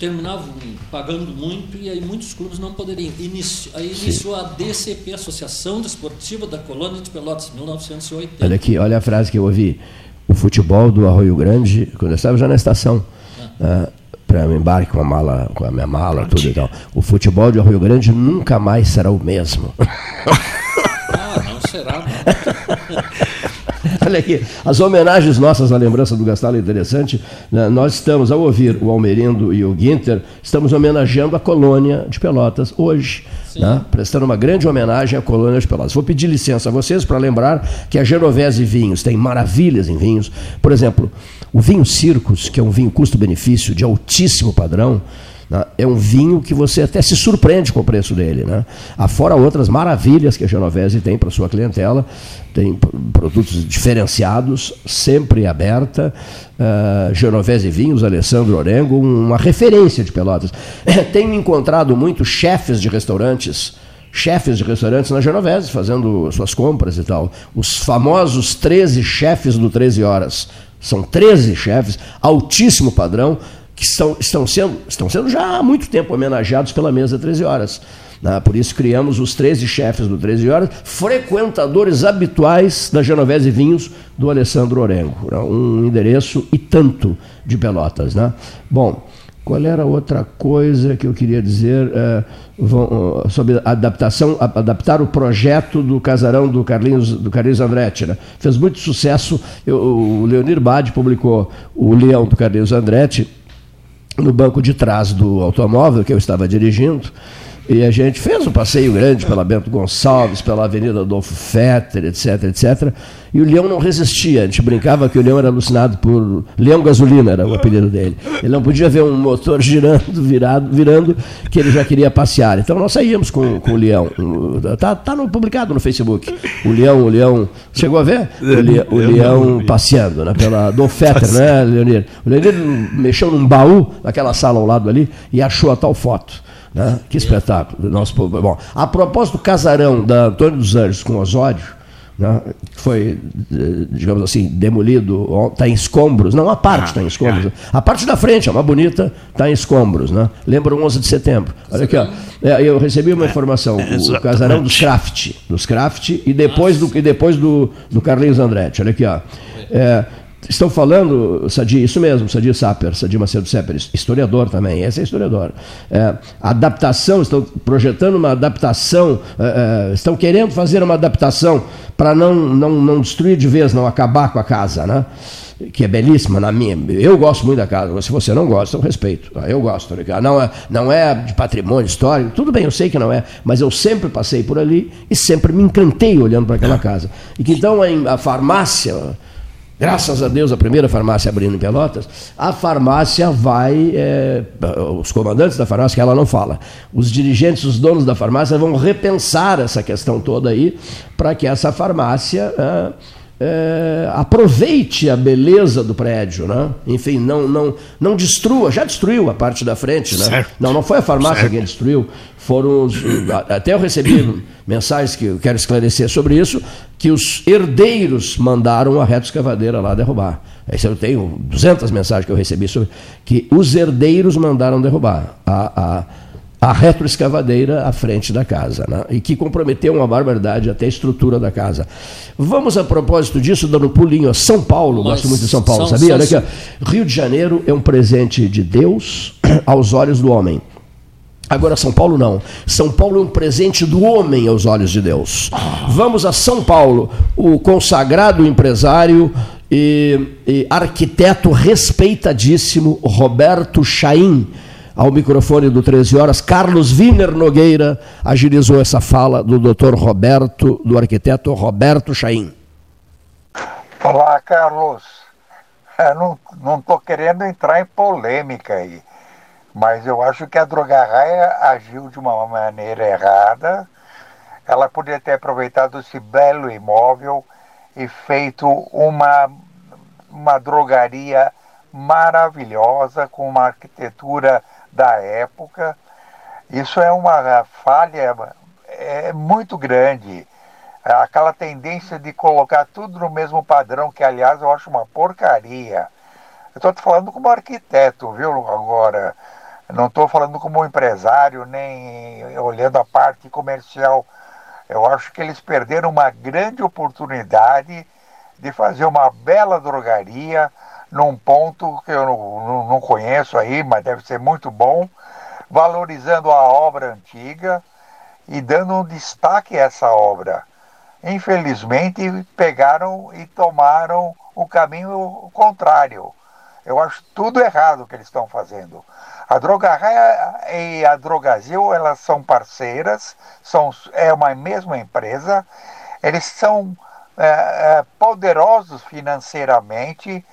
terminava pagando muito e aí muitos clubes não poderiam. Inicio, aí iniciou Sim. a DCP, Associação Desportiva da Colônia de Pelotas, 1980. Olha aqui, olha a frase que eu ouvi. O futebol do Arroio Grande, quando eu estava já na estação, ah. uh, para me embarque com a mala, com a minha mala, tudo e tal. O futebol de Arroio Grande nunca mais será o mesmo. ah, não será, não. Olha aqui, as homenagens nossas à lembrança do Gastalo é interessante. Né? Nós estamos, ao ouvir o Almerindo e o Guinter, estamos homenageando a colônia de Pelotas hoje. Né? Prestando uma grande homenagem à colônia de Pelotas. Vou pedir licença a vocês para lembrar que a Genovese Vinhos tem maravilhas em vinhos. Por exemplo, o vinho Circus, que é um vinho custo-benefício de altíssimo padrão, Né? É um vinho que você até se surpreende com o preço dele. Né? Afora outras maravilhas que a Genovese tem para sua clientela, tem produtos diferenciados, sempre aberta. Uh, Genovese Vinhos, Alessandro Orengo, uma referência de Pelotas. Tenho encontrado muitos chefes de restaurantes chefes de restaurantes na Genovese, fazendo suas compras e tal. Os famosos 13 chefes do 13 Horas. São 13 chefes, altíssimo padrão, que estão, sendo, estão sendo já há muito tempo homenageados pela mesa 13 Horas. Né? Por isso criamos os 13 chefes do 13 Horas, frequentadores habituais da Genovese Vinhos do Alessandro Orengo. Né? Um endereço e tanto de Pelotas. Né? Bom, qual era outra coisa que eu queria dizer uh, vão, sobre adaptação, adaptar o projeto do casarão do Carlinhos, do Carlinhos Andretti. Né? Fez muito sucesso. Eu, o Leonir Bade publicou o Leão do Carlinhos Andretti no banco de trás do automóvel que eu estava dirigindo. E a gente fez um passeio grande pela Bento Gonçalves, pela Avenida Adolfo Fetter, etc, etc. E o leão não resistia. A gente brincava que o leão era alucinado por. Leão Gasolina era o apelido dele. Ele não podia ver um motor girando, virado, virando, que ele já queria passear. Então nós saíamos com, com o leão. Está tá no, publicado no Facebook. O leão, o leão. Chegou a ver? O, le, o leão passeando, né? Pela Adolfo Fetter, né, Leonir? O Leonir mexeu num baú naquela sala ao lado ali e achou a tal foto. Né? Que espetáculo. Nosso povo. Bom, a propósito do casarão da Antônio dos Anjos com Osório, né, foi, eh, digamos assim, demolido, está em escombros. Não, a parte está ah, em escombros. A parte da frente, é uma bonita, está em escombros. Né? Lembra o 11 de setembro. Olha aqui, ó. É, eu recebi uma informação, o casarão dos Craft, dos Craft e depois, do, e depois do, do Carlinhos Andretti. Olha aqui, ó. É, Estão falando, Sadi, isso mesmo, Sadi Saper, Sadi Macedo Saper, historiador também, esse é historiador. É, adaptação, estão projetando uma adaptação, é, é estão querendo fazer uma adaptação para não, não, não destruir de vez, não acabar com a casa, né? que é belíssima na minha. Eu gosto muito da casa, se você não gosta, eu respeito. Tá? Eu gosto. Não é, não é de patrimônio histórico, tudo bem, eu sei que não é, mas eu sempre passei por ali e sempre me encantei olhando para aquela casa. E que então a farmácia Graças a Deus, a primeira farmácia abrindo em Pelotas, a farmácia vai, é, os comandantes da farmácia, que ela não fala, os dirigentes, os donos da farmácia vão repensar essa questão toda aí, para que essa farmácia é, é, aproveite a beleza do prédio, né? Enfim, não, não, não destrua, já destruiu a parte da frente, né? Certo. Não, não foi a farmácia certo. quem destruiu, foram os, até eu recebi mensagens que eu quero esclarecer sobre isso, que os herdeiros mandaram a reto escavadeira lá derrubar. Isso eu tenho 200 mensagens que eu recebi sobre que os herdeiros mandaram derrubar a, a a retroescavadeira à frente da casa, né? e que comprometeu uma barbaridade até a estrutura da casa. Vamos, a propósito disso, dando um pulinho a São Paulo, Mas gosto muito de São Paulo, são, sabia? São, Olha aqui, Rio de Janeiro é um presente de Deus aos olhos do homem. Agora, São Paulo não. São Paulo é um presente do homem aos olhos de Deus. Vamos a São Paulo, o consagrado empresário e, e arquiteto respeitadíssimo Roberto Chaim ao microfone do 13 Horas, Carlos Wiener Nogueira agilizou essa fala do Dr. Roberto, do arquiteto Roberto Chaim. Olá, Carlos. Eu não estou querendo entrar em polêmica aí, mas eu acho que a Drogarraia agiu de uma maneira errada. Ela poderia ter aproveitado esse belo imóvel e feito uma, uma drogaria maravilhosa, com uma arquitetura da época. Isso é uma falha é muito grande. Aquela tendência de colocar tudo no mesmo padrão, que aliás eu acho uma porcaria. Eu estou falando como arquiteto, viu, agora. Não estou falando como empresário, nem olhando a parte comercial. Eu acho que eles perderam uma grande oportunidade de fazer uma bela drogaria num ponto que eu não, não conheço aí, mas deve ser muito bom, valorizando a obra antiga e dando um destaque a essa obra. Infelizmente, pegaram e tomaram o caminho contrário. Eu acho tudo errado o que eles estão fazendo. A Drogarraia e a Drogazil, elas são parceiras, são, é uma mesma empresa, eles são é, é, poderosos financeiramente,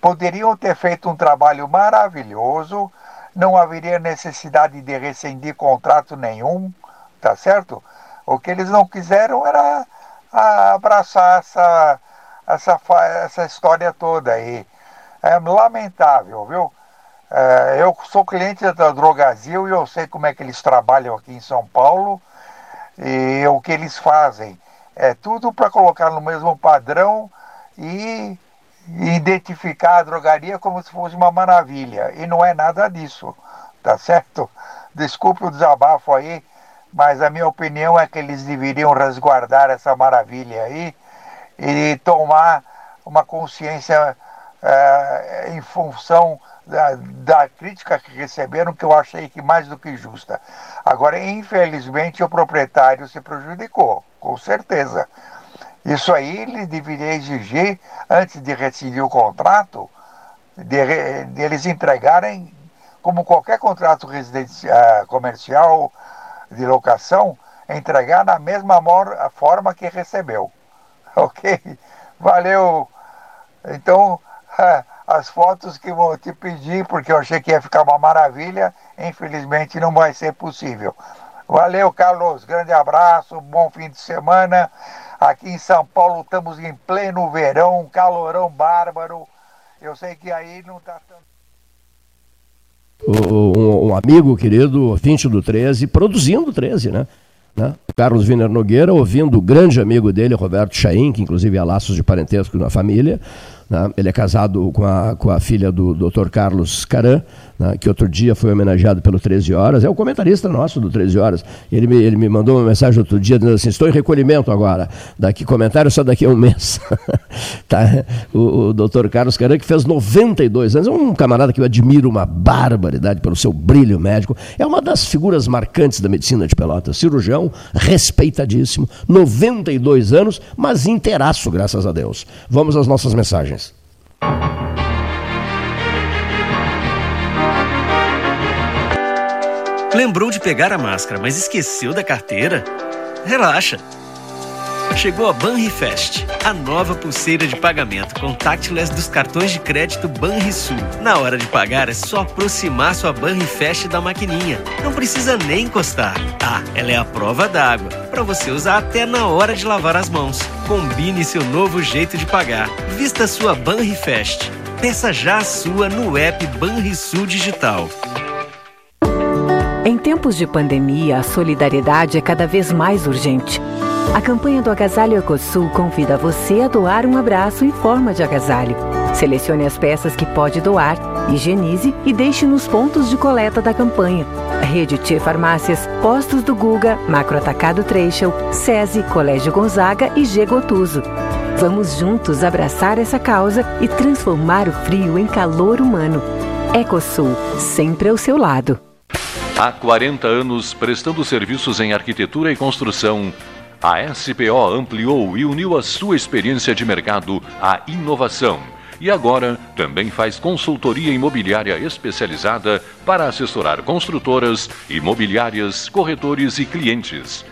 poderiam ter feito um trabalho maravilhoso não haveria necessidade de rescindir contrato nenhum, tá certo? O que eles não quiseram era abraçar essa, essa, essa história toda aí. É lamentável, viu? É, eu sou cliente da Drogazil e eu sei como é que eles trabalham aqui em São Paulo e o que eles fazem. É tudo para colocar no mesmo padrão e identificar a drogaria como se fosse uma maravilha. E não é nada disso, tá certo? Desculpe o desabafo aí, mas a minha opinião é que eles deveriam resguardar essa maravilha aí e tomar uma consciência é, em função da, da, crítica que receberam, que eu achei que mais do que justa. Agora, infelizmente, o proprietário se prejudicou, com certeza. Isso aí ele deveria exigir, antes de rescindir o contrato, de, de entregarem, como qualquer contrato residencial, comercial de locação, entregar na mesma forma que recebeu. Ok? Valeu. Então, as fotos que vou te pedir, porque eu achei que ia ficar uma maravilha, infelizmente não vai ser possível. Valeu, Carlos. Grande abraço, bom fim de semana. Aqui em São Paulo estamos em pleno verão, calorão bárbaro. Eu sei que aí não está tanto. Um, um, amigo querido, ouvinte do 13, produzindo 13, né? né? Carlos Wiener Nogueira, ouvindo o grande amigo dele, Roberto Chaim, que inclusive há laços de parentesco na família. Né? Ele é casado com a, com a filha do Dr. Carlos Caran, né, que outro dia foi homenageado pelo 13 Horas, é o comentarista nosso do 13 Horas. Ele me, ele me mandou uma mensagem outro dia dizendo assim: estou em recolhimento agora. Daqui comentário só daqui a um mês. tá? O, o doutor Carlos Caran, que fez 92 anos, é um camarada que eu admiro uma barbaridade pelo seu brilho médico. É uma das figuras marcantes da medicina de Pelotas. Cirurgião, respeitadíssimo, 92 anos, mas inteiraço, graças a Deus. Vamos às nossas mensagens. Lembrou de pegar a máscara, mas esqueceu da carteira? Relaxa! Chegou a Banrifest, a nova pulseira de pagamento contactless dos cartões de crédito Banrisul. Na hora de pagar é só aproximar sua Banrifest da maquininha. Não precisa nem encostar. Ah, ela é a prova d'água, para você usar até na hora de lavar as mãos. Combine seu novo jeito de pagar. Vista sua Banrifest. Peça já a sua no app Banrisul Digital. Em tempos de pandemia, a solidariedade é cada vez mais urgente. A campanha do Agasalho Ecosul convida você a doar um abraço em forma de agasalho. Selecione as peças que pode doar, higienize e deixe nos pontos de coleta da campanha. Rede T Farmácias, Postos do Guga, Macro Atacado Treixel, SESI, Colégio Gonzaga e G Gotuso. Vamos juntos abraçar essa causa e transformar o frio em calor humano. Ecosul, sempre ao seu lado. Há 40 anos prestando serviços em arquitetura e construção, a SPO ampliou e uniu a sua experiência de mercado à inovação. E agora também faz consultoria imobiliária especializada para assessorar construtoras, imobiliárias, corretores e clientes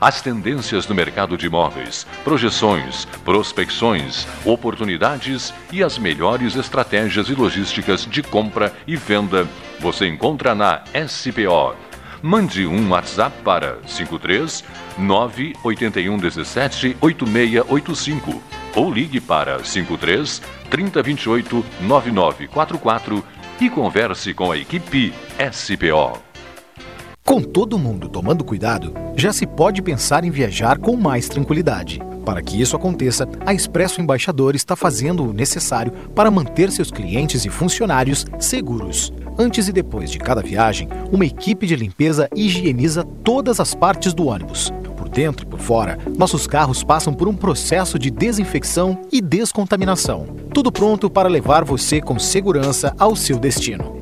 as tendências no mercado de imóveis, projeções, prospecções, oportunidades e as melhores estratégias e logísticas de compra e venda você encontra na SPO. Mande um WhatsApp para 53 981 17 8685 ou ligue para 53 3028 9944 e converse com a equipe SPO. Com todo mundo tomando cuidado, já se pode pensar em viajar com mais tranquilidade. Para que isso aconteça, a Expresso Embaixador está fazendo o necessário para manter seus clientes e funcionários seguros. Antes e depois de cada viagem, uma equipe de limpeza higieniza todas as partes do ônibus. Por dentro e por fora, nossos carros passam por um processo de desinfecção e descontaminação. Tudo pronto para levar você com segurança ao seu destino.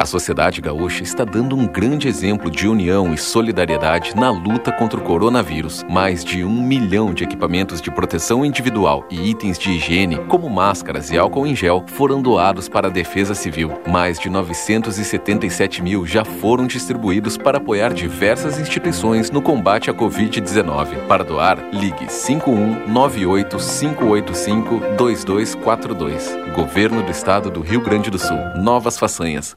A sociedade gaúcha está dando um grande exemplo de união e solidariedade na luta contra o coronavírus. Mais de um milhão de equipamentos de proteção individual e itens de higiene, como máscaras e álcool em gel, foram doados para a Defesa Civil. Mais de 977 mil já foram distribuídos para apoiar diversas instituições no combate à Covid-19. Para doar, ligue 51 98 585 2242. Governo do Estado do Rio Grande do Sul. Novas façanhas.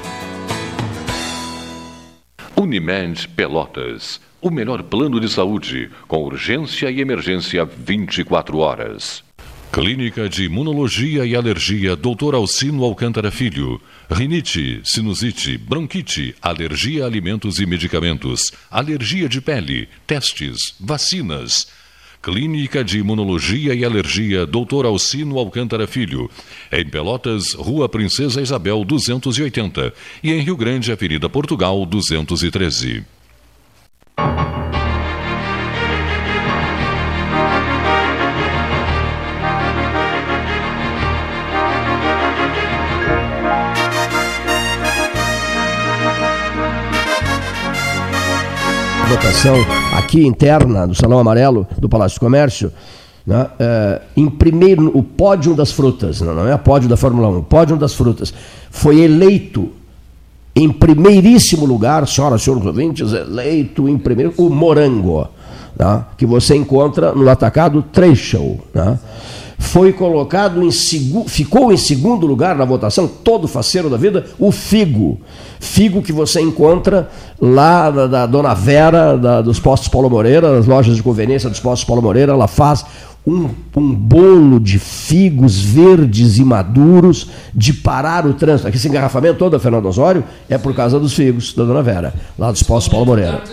Unimed Pelotas. O melhor plano de saúde, com urgência e emergência 24 horas. Clínica de Imunologia e Alergia Dr. Alcino Alcântara Filho. Rinite, sinusite, bronquite, alergia a alimentos e medicamentos, alergia de pele, testes, vacinas. Clínica de Imunologia e Alergia Dr. Alcino Alcântara Filho. Em Pelotas, Rua Princesa Isabel 280. E em Rio Grande, Avenida Portugal 213. votação aqui interna do Salão Amarelo do Palácio do Comércio, né, é, em primeiro, o pódio das frutas, não, não é pódio da Fórmula 1, o pódio das frutas, foi eleito em primeiríssimo lugar, senhoras e senhores ouvintes, eleito em primeiro, o morango, né, que você encontra no atacado Trecho. Né, foi colocado em segundo, ficou em segundo lugar na votação, todo faceiro da vida, o figo. Figo que você encontra lá da, da Dona Vera, da, dos Postos Paulo Moreira, das lojas de conveniência dos Postos Paulo Moreira, ela faz um, um bolo de figos verdes e maduros de parar o trânsito. Aqui esse engarrafamento todo, Fernando Osório, é por causa dos figos da Dona Vera, lá dos Postos Paulo Moreira.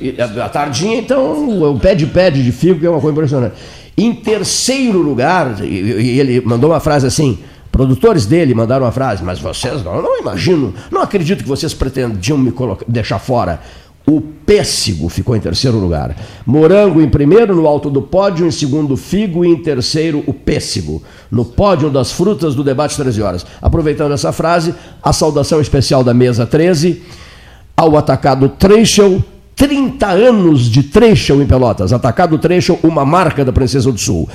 E, a, a tardinha, então, o pé de pé de figo, que é uma coisa impressionante. Em terceiro lugar, e ele mandou uma frase assim: produtores dele mandaram uma frase, mas vocês não, não imagino, não acredito que vocês pretendiam me colocar, deixar fora. O pêssego ficou em terceiro lugar. Morango em primeiro, no alto do pódio, em segundo, figo e em terceiro, o pêssego. No pódio das frutas do debate 13 horas. Aproveitando essa frase, a saudação especial da mesa 13 ao atacado Trechel, 30 anos de Trechel em Pelotas. Atacado Trechel, uma marca da Princesa do Sul.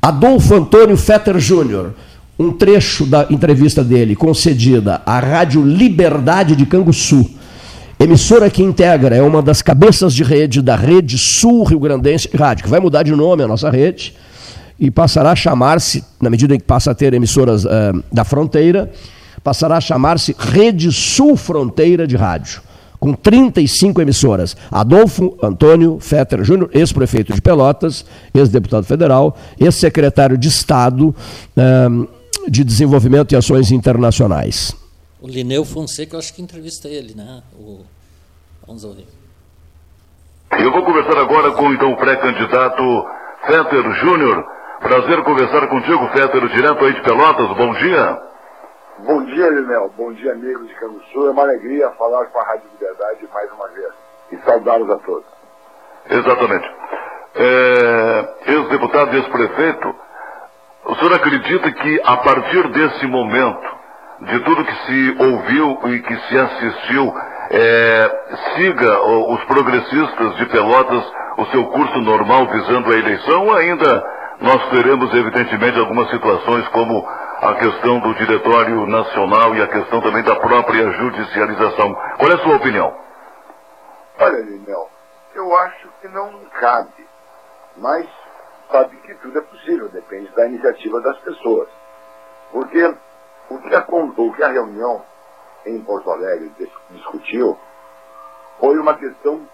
Adolfo Antônio Fetter Júnior, um trecho da entrevista dele concedida à Rádio Liberdade de Canguçu. Emissora que integra, é uma das cabeças de rede da Rede Sul Rio Grandense Rádio, que vai mudar de nome a nossa rede e passará a chamar-se, na medida em que passa a ter emissoras uh, da fronteira, passará a chamar-se Rede Sul Fronteira de Rádio com 35 emissoras. Adolfo Antônio Fetter Júnior, ex-prefeito de Pelotas, ex-deputado federal, ex-secretário de Estado um, de Desenvolvimento e Ações Internacionais. O Lineu Fonseca, eu acho que entrevista ele, né? O... Vamos ouvir. Eu vou conversar agora com então, o pré-candidato Fetter Júnior. Prazer conversar contigo, Fetter, direto aí de Pelotas. Bom dia. Bom dia, Linel. Bom dia, amigos de Canguçu. É uma alegria falar com a Rádio Liberdade mais uma vez. E saudá-los a todos. Exatamente. É, ex-deputado e ex-prefeito, o senhor acredita que a partir desse momento, de tudo que se ouviu e que se assistiu, é, siga os progressistas de Pelotas o seu curso normal visando a eleição ou ainda nós teremos, evidentemente, algumas situações como a questão do Diretório Nacional e a questão também da própria judicialização. Qual é a sua opinião? Olha, Linel, eu acho que não cabe, mas sabe que tudo é possível, depende da iniciativa das pessoas. Porque o que acontou, que a reunião em Porto Alegre discutiu, foi uma questão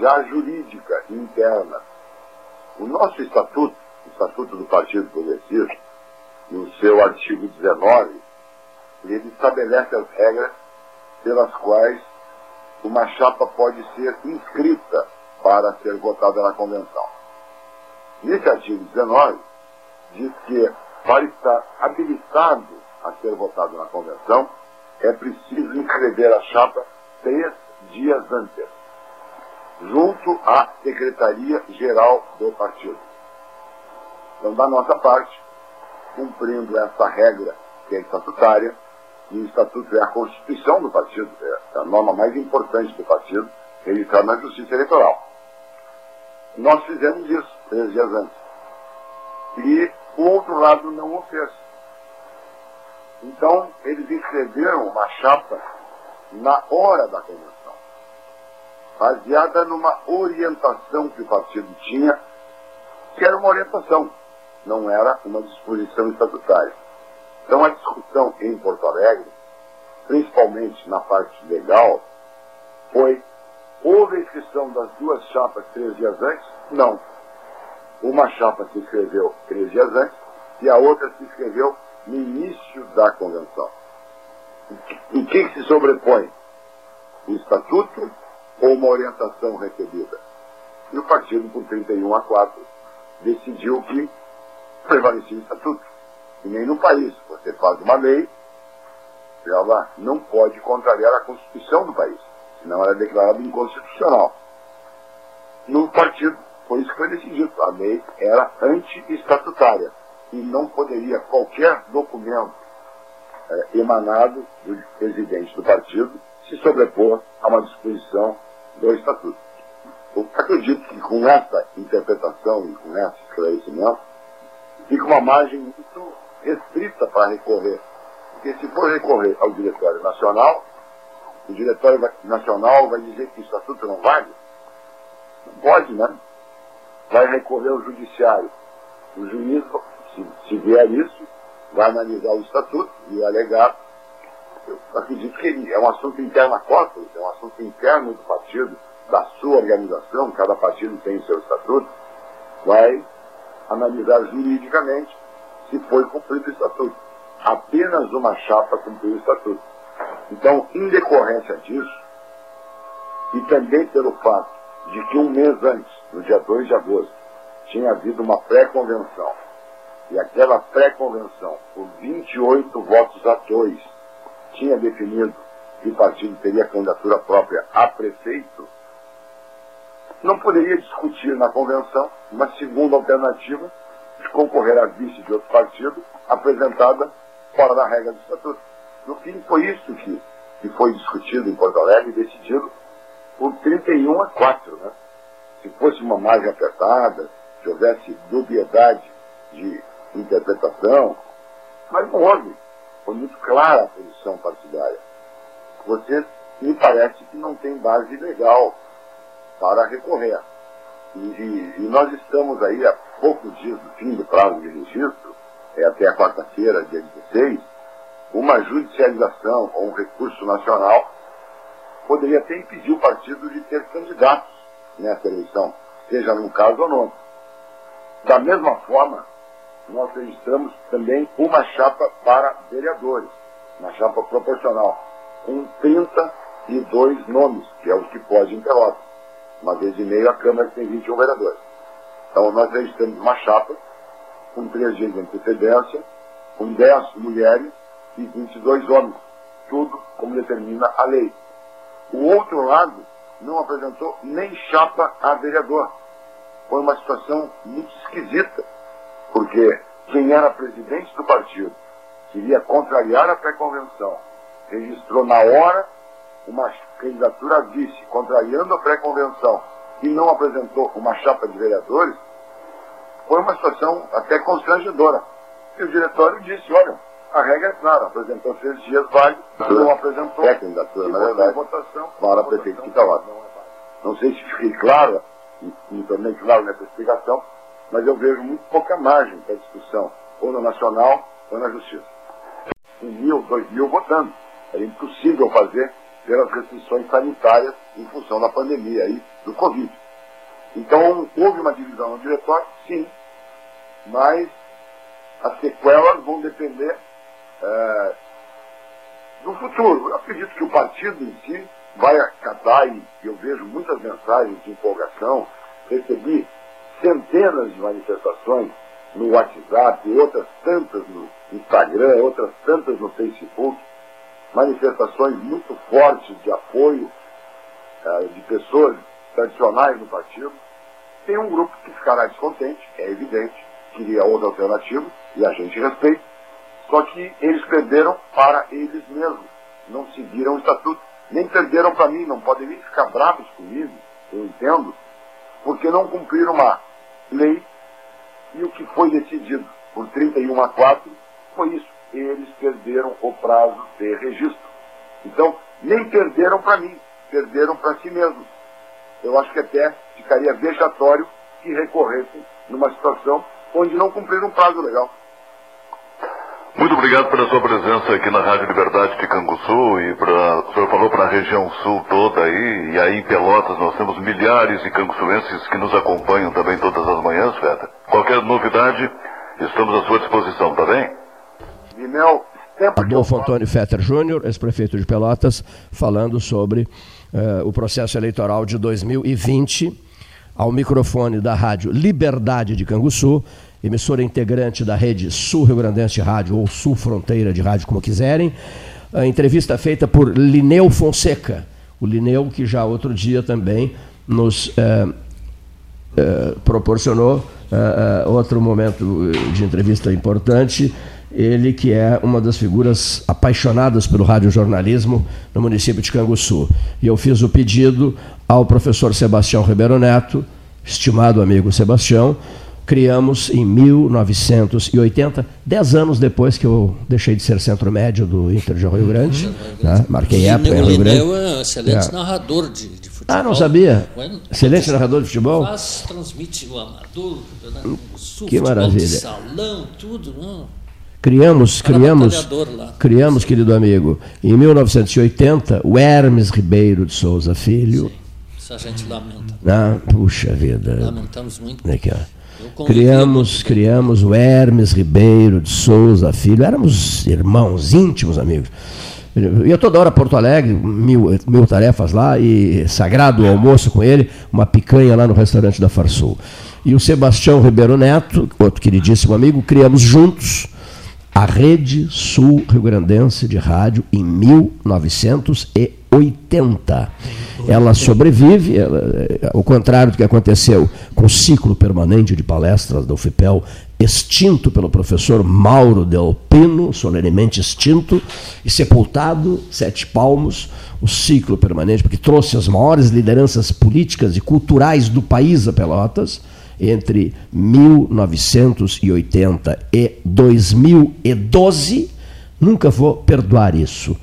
já jurídica interna. O nosso estatuto, o estatuto do Partido Progressista, no seu artigo 19, ele estabelece as regras pelas quais uma chapa pode ser inscrita para ser votada na convenção. Nesse artigo 19, diz que para estar habilitado a ser votado na convenção, é preciso inscrever a chapa três dias antes, junto à Secretaria-Geral do Partido. Então, da nossa parte, cumprindo essa regra que é estatutária, e o estatuto é a Constituição do partido, é a norma mais importante do partido, registrada na Justiça Eleitoral. Nós fizemos isso três dias antes. E o outro lado não o fez. Então, eles inscreveram uma chapa na hora da convenção, baseada numa orientação que o partido tinha, que era uma orientação, não era uma disposição estatutária. Então, a discussão em Porto Alegre, principalmente na parte legal, foi: houve a inscrição das duas chapas três dias antes? Não. Uma chapa se inscreveu três dias antes e a outra se inscreveu no início da convenção. O que, que se sobrepõe? O estatuto ou uma orientação recebida? E o partido, por 31 a 4, decidiu que prevalecia o estatuto. E nem no país. Você faz uma lei, ela não pode contrariar a Constituição do país, senão ela é declarada inconstitucional. No partido, foi isso que foi decidido. A lei era anti-estatutária e não poderia qualquer documento é, emanado do presidente do partido se sobrepor a uma disposição do Estatuto. Eu acredito que com essa interpretação e com esse esclarecimento, fica uma margem muito restrita para recorrer. Porque se for recorrer ao Diretório Nacional, o Diretório Nacional vai dizer que o Estatuto não vale? Não pode, né? Vai recorrer ao Judiciário. O juiz se, se vier isso, vai analisar o estatuto e alegar. Eu acredito que é um assunto interno à Costa, é um assunto interno do partido, da sua organização, cada partido tem o seu estatuto, vai analisar juridicamente se foi cumprido o estatuto. Apenas uma chapa cumpriu o estatuto. Então, em decorrência disso, e também pelo fato de que um mês antes, no dia 2 de agosto, tinha havido uma pré-convenção e aquela pré-convenção, por 28 votos a 2, tinha definido que o partido teria candidatura própria a prefeito, não poderia discutir na convenção uma segunda alternativa de concorrer a vice de outro partido, apresentada fora da regra do estatuto. No fim, foi isso que, que foi discutido em Porto Alegre e decidido por 31 a 4. Né? Se fosse uma margem apertada, se houvesse dubiedade de interpretação, mas não houve. Foi muito clara a posição partidária. Você me parece que não tem base legal para recorrer. E, e, e nós estamos aí há poucos dias do fim do prazo de registro, é até a quarta-feira, dia 16, uma judicialização ou um recurso nacional poderia até impedir o partido de ter candidatos nessa eleição, seja num caso ou outro. Da mesma forma, nós registramos também uma chapa para vereadores, uma chapa proporcional, com 32 nomes, que é o que pode em. Uma vez e meio a Câmara tem 21 vereadores. Então nós registramos uma chapa com três dias de antecedência, com 10 mulheres e 22 homens. Tudo como determina a lei. O outro lado não apresentou nem chapa a vereador. Foi uma situação muito esquisita porque quem era presidente do partido queria contrariar a pré-convenção, registrou na hora uma candidatura a vice, contrariando a pré-convenção, e não apresentou uma chapa de vereadores, foi uma situação até constrangedora. E o diretório disse, olha, a regra é clara, apresentou seis dias, vale, não apresentou. É candidatura, na verdade, votação, para prefeito de Itauá. Não sei se fiquei claro, e, e tornei claro nessa explicação, mas eu vejo muito pouca margem para discussão, ou no nacional ou na justiça. Um mil, dois mil votando. É impossível fazer pelas restrições sanitárias em função da pandemia aí, do Covid. Então, houve uma divisão no diretório, sim, mas as sequelas vão depender é, do futuro. Eu acredito que o partido em si vai acatar e eu vejo muitas mensagens de empolgação, recebi centenas de manifestações no WhatsApp, outras tantas no Instagram, outras tantas no Facebook, manifestações muito fortes de apoio uh, de pessoas tradicionais no partido. Tem um grupo que ficará descontente, é evidente, queria outra alternativa, e a gente respeita, só que eles perderam para eles mesmos, não seguiram o estatuto, nem perderam para mim, não podem nem ficar bravos comigo, eu entendo, porque não cumpriram uma lei e o que foi decidido por 31 a 4 foi isso. Eles perderam o prazo de registro. Então, nem perderam para mim, perderam para si mesmos. Eu acho que até ficaria vexatório que recorressem numa situação onde não cumpriram um prazo legal. Muito obrigado pela sua presença aqui na Rádio Liberdade de Canguçu e pra, o senhor falou para a região sul toda aí, e aí em Pelotas nós temos milhares de canguçuenses que nos acompanham também todas as manhãs, Feta. Qualquer novidade, estamos à sua disposição, tá bem? Vinel, Adolfo Antônio Fetter Júnior, ex-prefeito de Pelotas, falando sobre uh, o processo eleitoral de 2020 ao microfone da rádio Liberdade de Canguçu emissora integrante da rede Sul Rio Grandense de Rádio ou Sul Fronteira de Rádio, como quiserem. A entrevista feita por Lineu Fonseca, o Lineu que já outro dia também nos é, é, proporcionou outro momento de entrevista importante. Ele que é uma das figuras apaixonadas pelo radiojornalismo no município de Canguçu. E eu fiz o pedido ao professor Sebastião Ribeiro Neto, estimado amigo Sebastião, criamos em 1980, dez anos depois que eu deixei de ser centro médio do Inter de Rio Grande. Né? Marquei época em Rio Grande. O é um excelente é. narrador de, de, futebol. Ah, não sabia? excelente narrador de futebol? Faz, transmite o amador, o sul, que maravilha. De salão, tudo. Não. Criamos, criamos, criamos, querido amigo, em 1980, o Hermes Ribeiro de Souza Filho. Isso a gente lamenta. Ah, puxa vida. Lamentamos muito. Aqui, ó. Criamos, criamos o Hermes Ribeiro de Souza Filho, éramos irmãos, íntimos amigos. Eu ia toda hora a Porto Alegre, mil, mil tarefas lá, e sagrado almoço com ele, uma picanha lá no restaurante da Farsul. E o Sebastião Ribeiro Neto, outro queridíssimo amigo, criamos juntos a Rede Sul Rio Grandense de Rádio em 1980 ela sobrevive, ela, ao contrário do que aconteceu com o ciclo permanente de palestras da UFPEL, extinto pelo professor Mauro Del Pino, solenemente extinto e sepultado, sete palmos, o ciclo permanente, porque trouxe as maiores lideranças políticas e culturais do país a Pelotas, entre 1980 e 2012, nunca vou perdoar isso.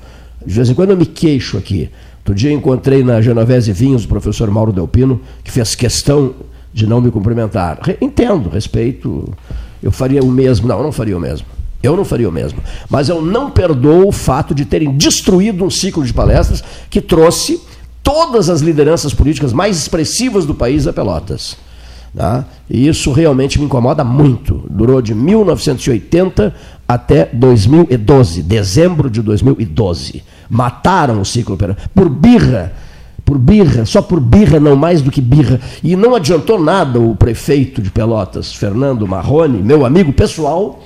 De vez em quando eu me queixo aqui. Outro dia encontrei na Genovese Vinhos o professor Mauro Delpino, que fez questão de não me cumprimentar. Entendo, respeito. Eu faria o mesmo. Não, não faria o mesmo. Eu não faria o mesmo. Mas eu não perdoo o fato de terem destruído um ciclo de palestras que trouxe todas as lideranças políticas mais expressivas do país a Pelotas. Tá? E isso realmente me incomoda muito. Durou de 1980 até 2012, dezembro de 2012. Mataram o ciclo operatório. Por birra. Por birra, só por birra, não mais do que birra. E não adiantou nada o prefeito de Pelotas, Fernando Marrone, meu amigo pessoal,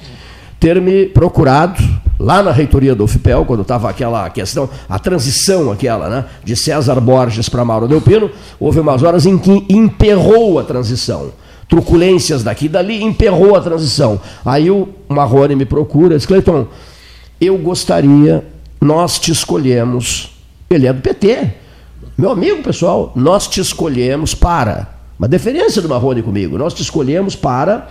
ter me procurado lá na reitoria do UFPEL, quando estava aquela questão, a transição aquela, né, de César Borges para Mauro Delpino, houve umas horas em que emperrou a transição. Truculências daqui e dali, emperrou a transição. Aí o Marrone me procura, diz, Cleiton, eu gostaria nós te escolhemos. Ele é do PT. Meu amigo, pessoal, nós te escolhemos para. Uma deferência do Marrone comigo. Nós te escolhemos para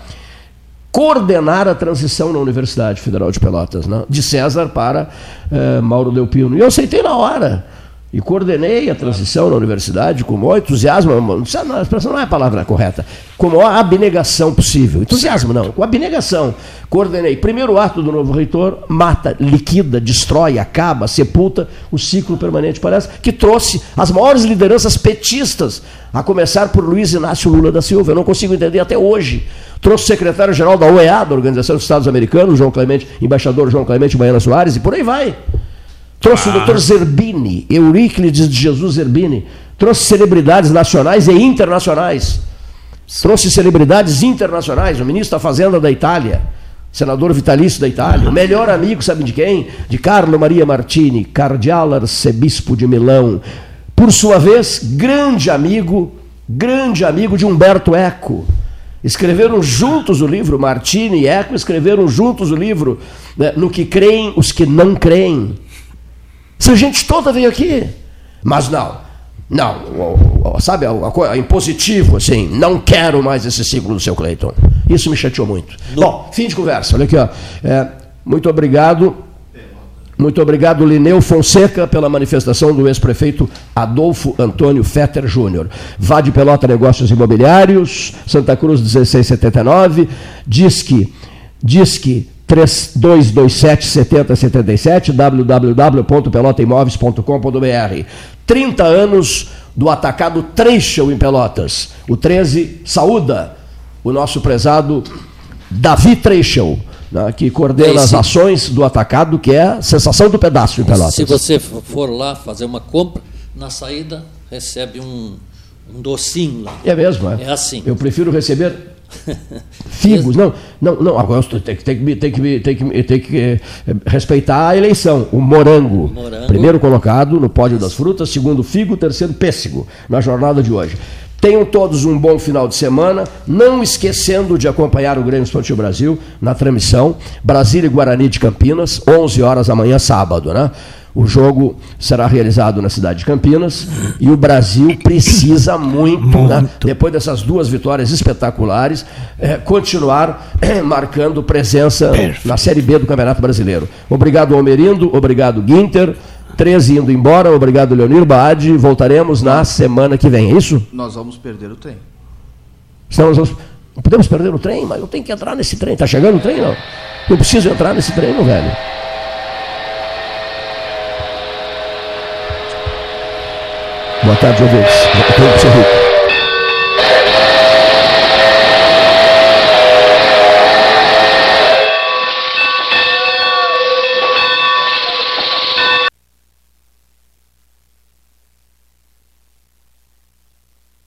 coordenar a transição na Universidade Federal de Pelotas, né? de César para uh, Mauro Delpino. E eu aceitei na hora. E coordenei a transição na universidade com o maior entusiasmo, a expressão não é a palavra correta, com a maior abnegação possível. Entusiasmo não, com abnegação. Coordenei. Primeiro ato do novo reitor, mata, liquida, destrói, acaba, sepulta o ciclo permanente, parece, que trouxe as maiores lideranças petistas, a começar por Luiz Inácio Lula da Silva. Eu não consigo entender até hoje. Trouxe o secretário-geral da OEA, da Organização dos Estados Americanos, João Clemente, embaixador João Clemente Baiana Soares, e por aí vai. Trouxe ah. o Dr. Zerbini, Euríclides de Jesus Zerbini. Trouxe celebridades nacionais e internacionais. Trouxe celebridades internacionais. O ministro da Fazenda da Itália, senador vitalício da Itália. O melhor amigo, sabe de quem? De Carlo Maria Martini, cardeal arcebispo de Milão. Por sua vez, grande amigo, grande amigo de Humberto Eco. Escreveram juntos o livro, Martini e Eco escreveram juntos o livro né, No que creem os que não creem. Essa gente toda veio aqui. Mas não, não, sabe, a, a, a, impositivo, assim, não quero mais esse ciclo do seu Cleiton. Isso me chateou muito. No... Bom, fim de conversa, olha aqui, ó. É, muito obrigado. Muito obrigado, Lineu Fonseca, pela manifestação do ex-prefeito Adolfo Antônio Fetter Júnior. Vá de Pelota Negócios Imobiliários, Santa Cruz 1679, diz que, diz que 3227 7077, www.pelotaimoveis.com.br. 30 anos do atacado Trechel em Pelotas. O 13 saúda o nosso prezado Davi Trechel, né, que coordena as ações do atacado, que é a sensação do pedaço em Pelotas. Se você for lá fazer uma compra, na saída recebe um, um docinho lá. É mesmo, é? É assim. Eu prefiro receber Figos, não, não, não, agora tem que, tem que, tem que, tem que, tem que eh, respeitar a eleição. O morango, morango, primeiro colocado no pódio das frutas, segundo figo, terceiro pêssego, na jornada de hoje. Tenham todos um bom final de semana, não esquecendo de acompanhar o Grêmio Esportivo Brasil na transmissão Brasília e Guarani de Campinas, 11 horas amanhã, sábado, né? O jogo será realizado na cidade de Campinas e o Brasil precisa muito, né, muito. Né, depois dessas duas vitórias espetaculares, é, continuar é, marcando presença Perfeito. na Série B do Campeonato Brasileiro. Obrigado, Almerindo, obrigado, Guinter. 13 indo embora, obrigado, Leonir Baade. Voltaremos na semana que vem, é isso? Nós vamos perder o trem. Estamos, vamos, podemos perder o trem, mas eu tenho que entrar nesse trem. Está chegando o trem, não? Eu preciso entrar nesse trem, não, velho. Boa tarde, ouvintes. Boa tarde,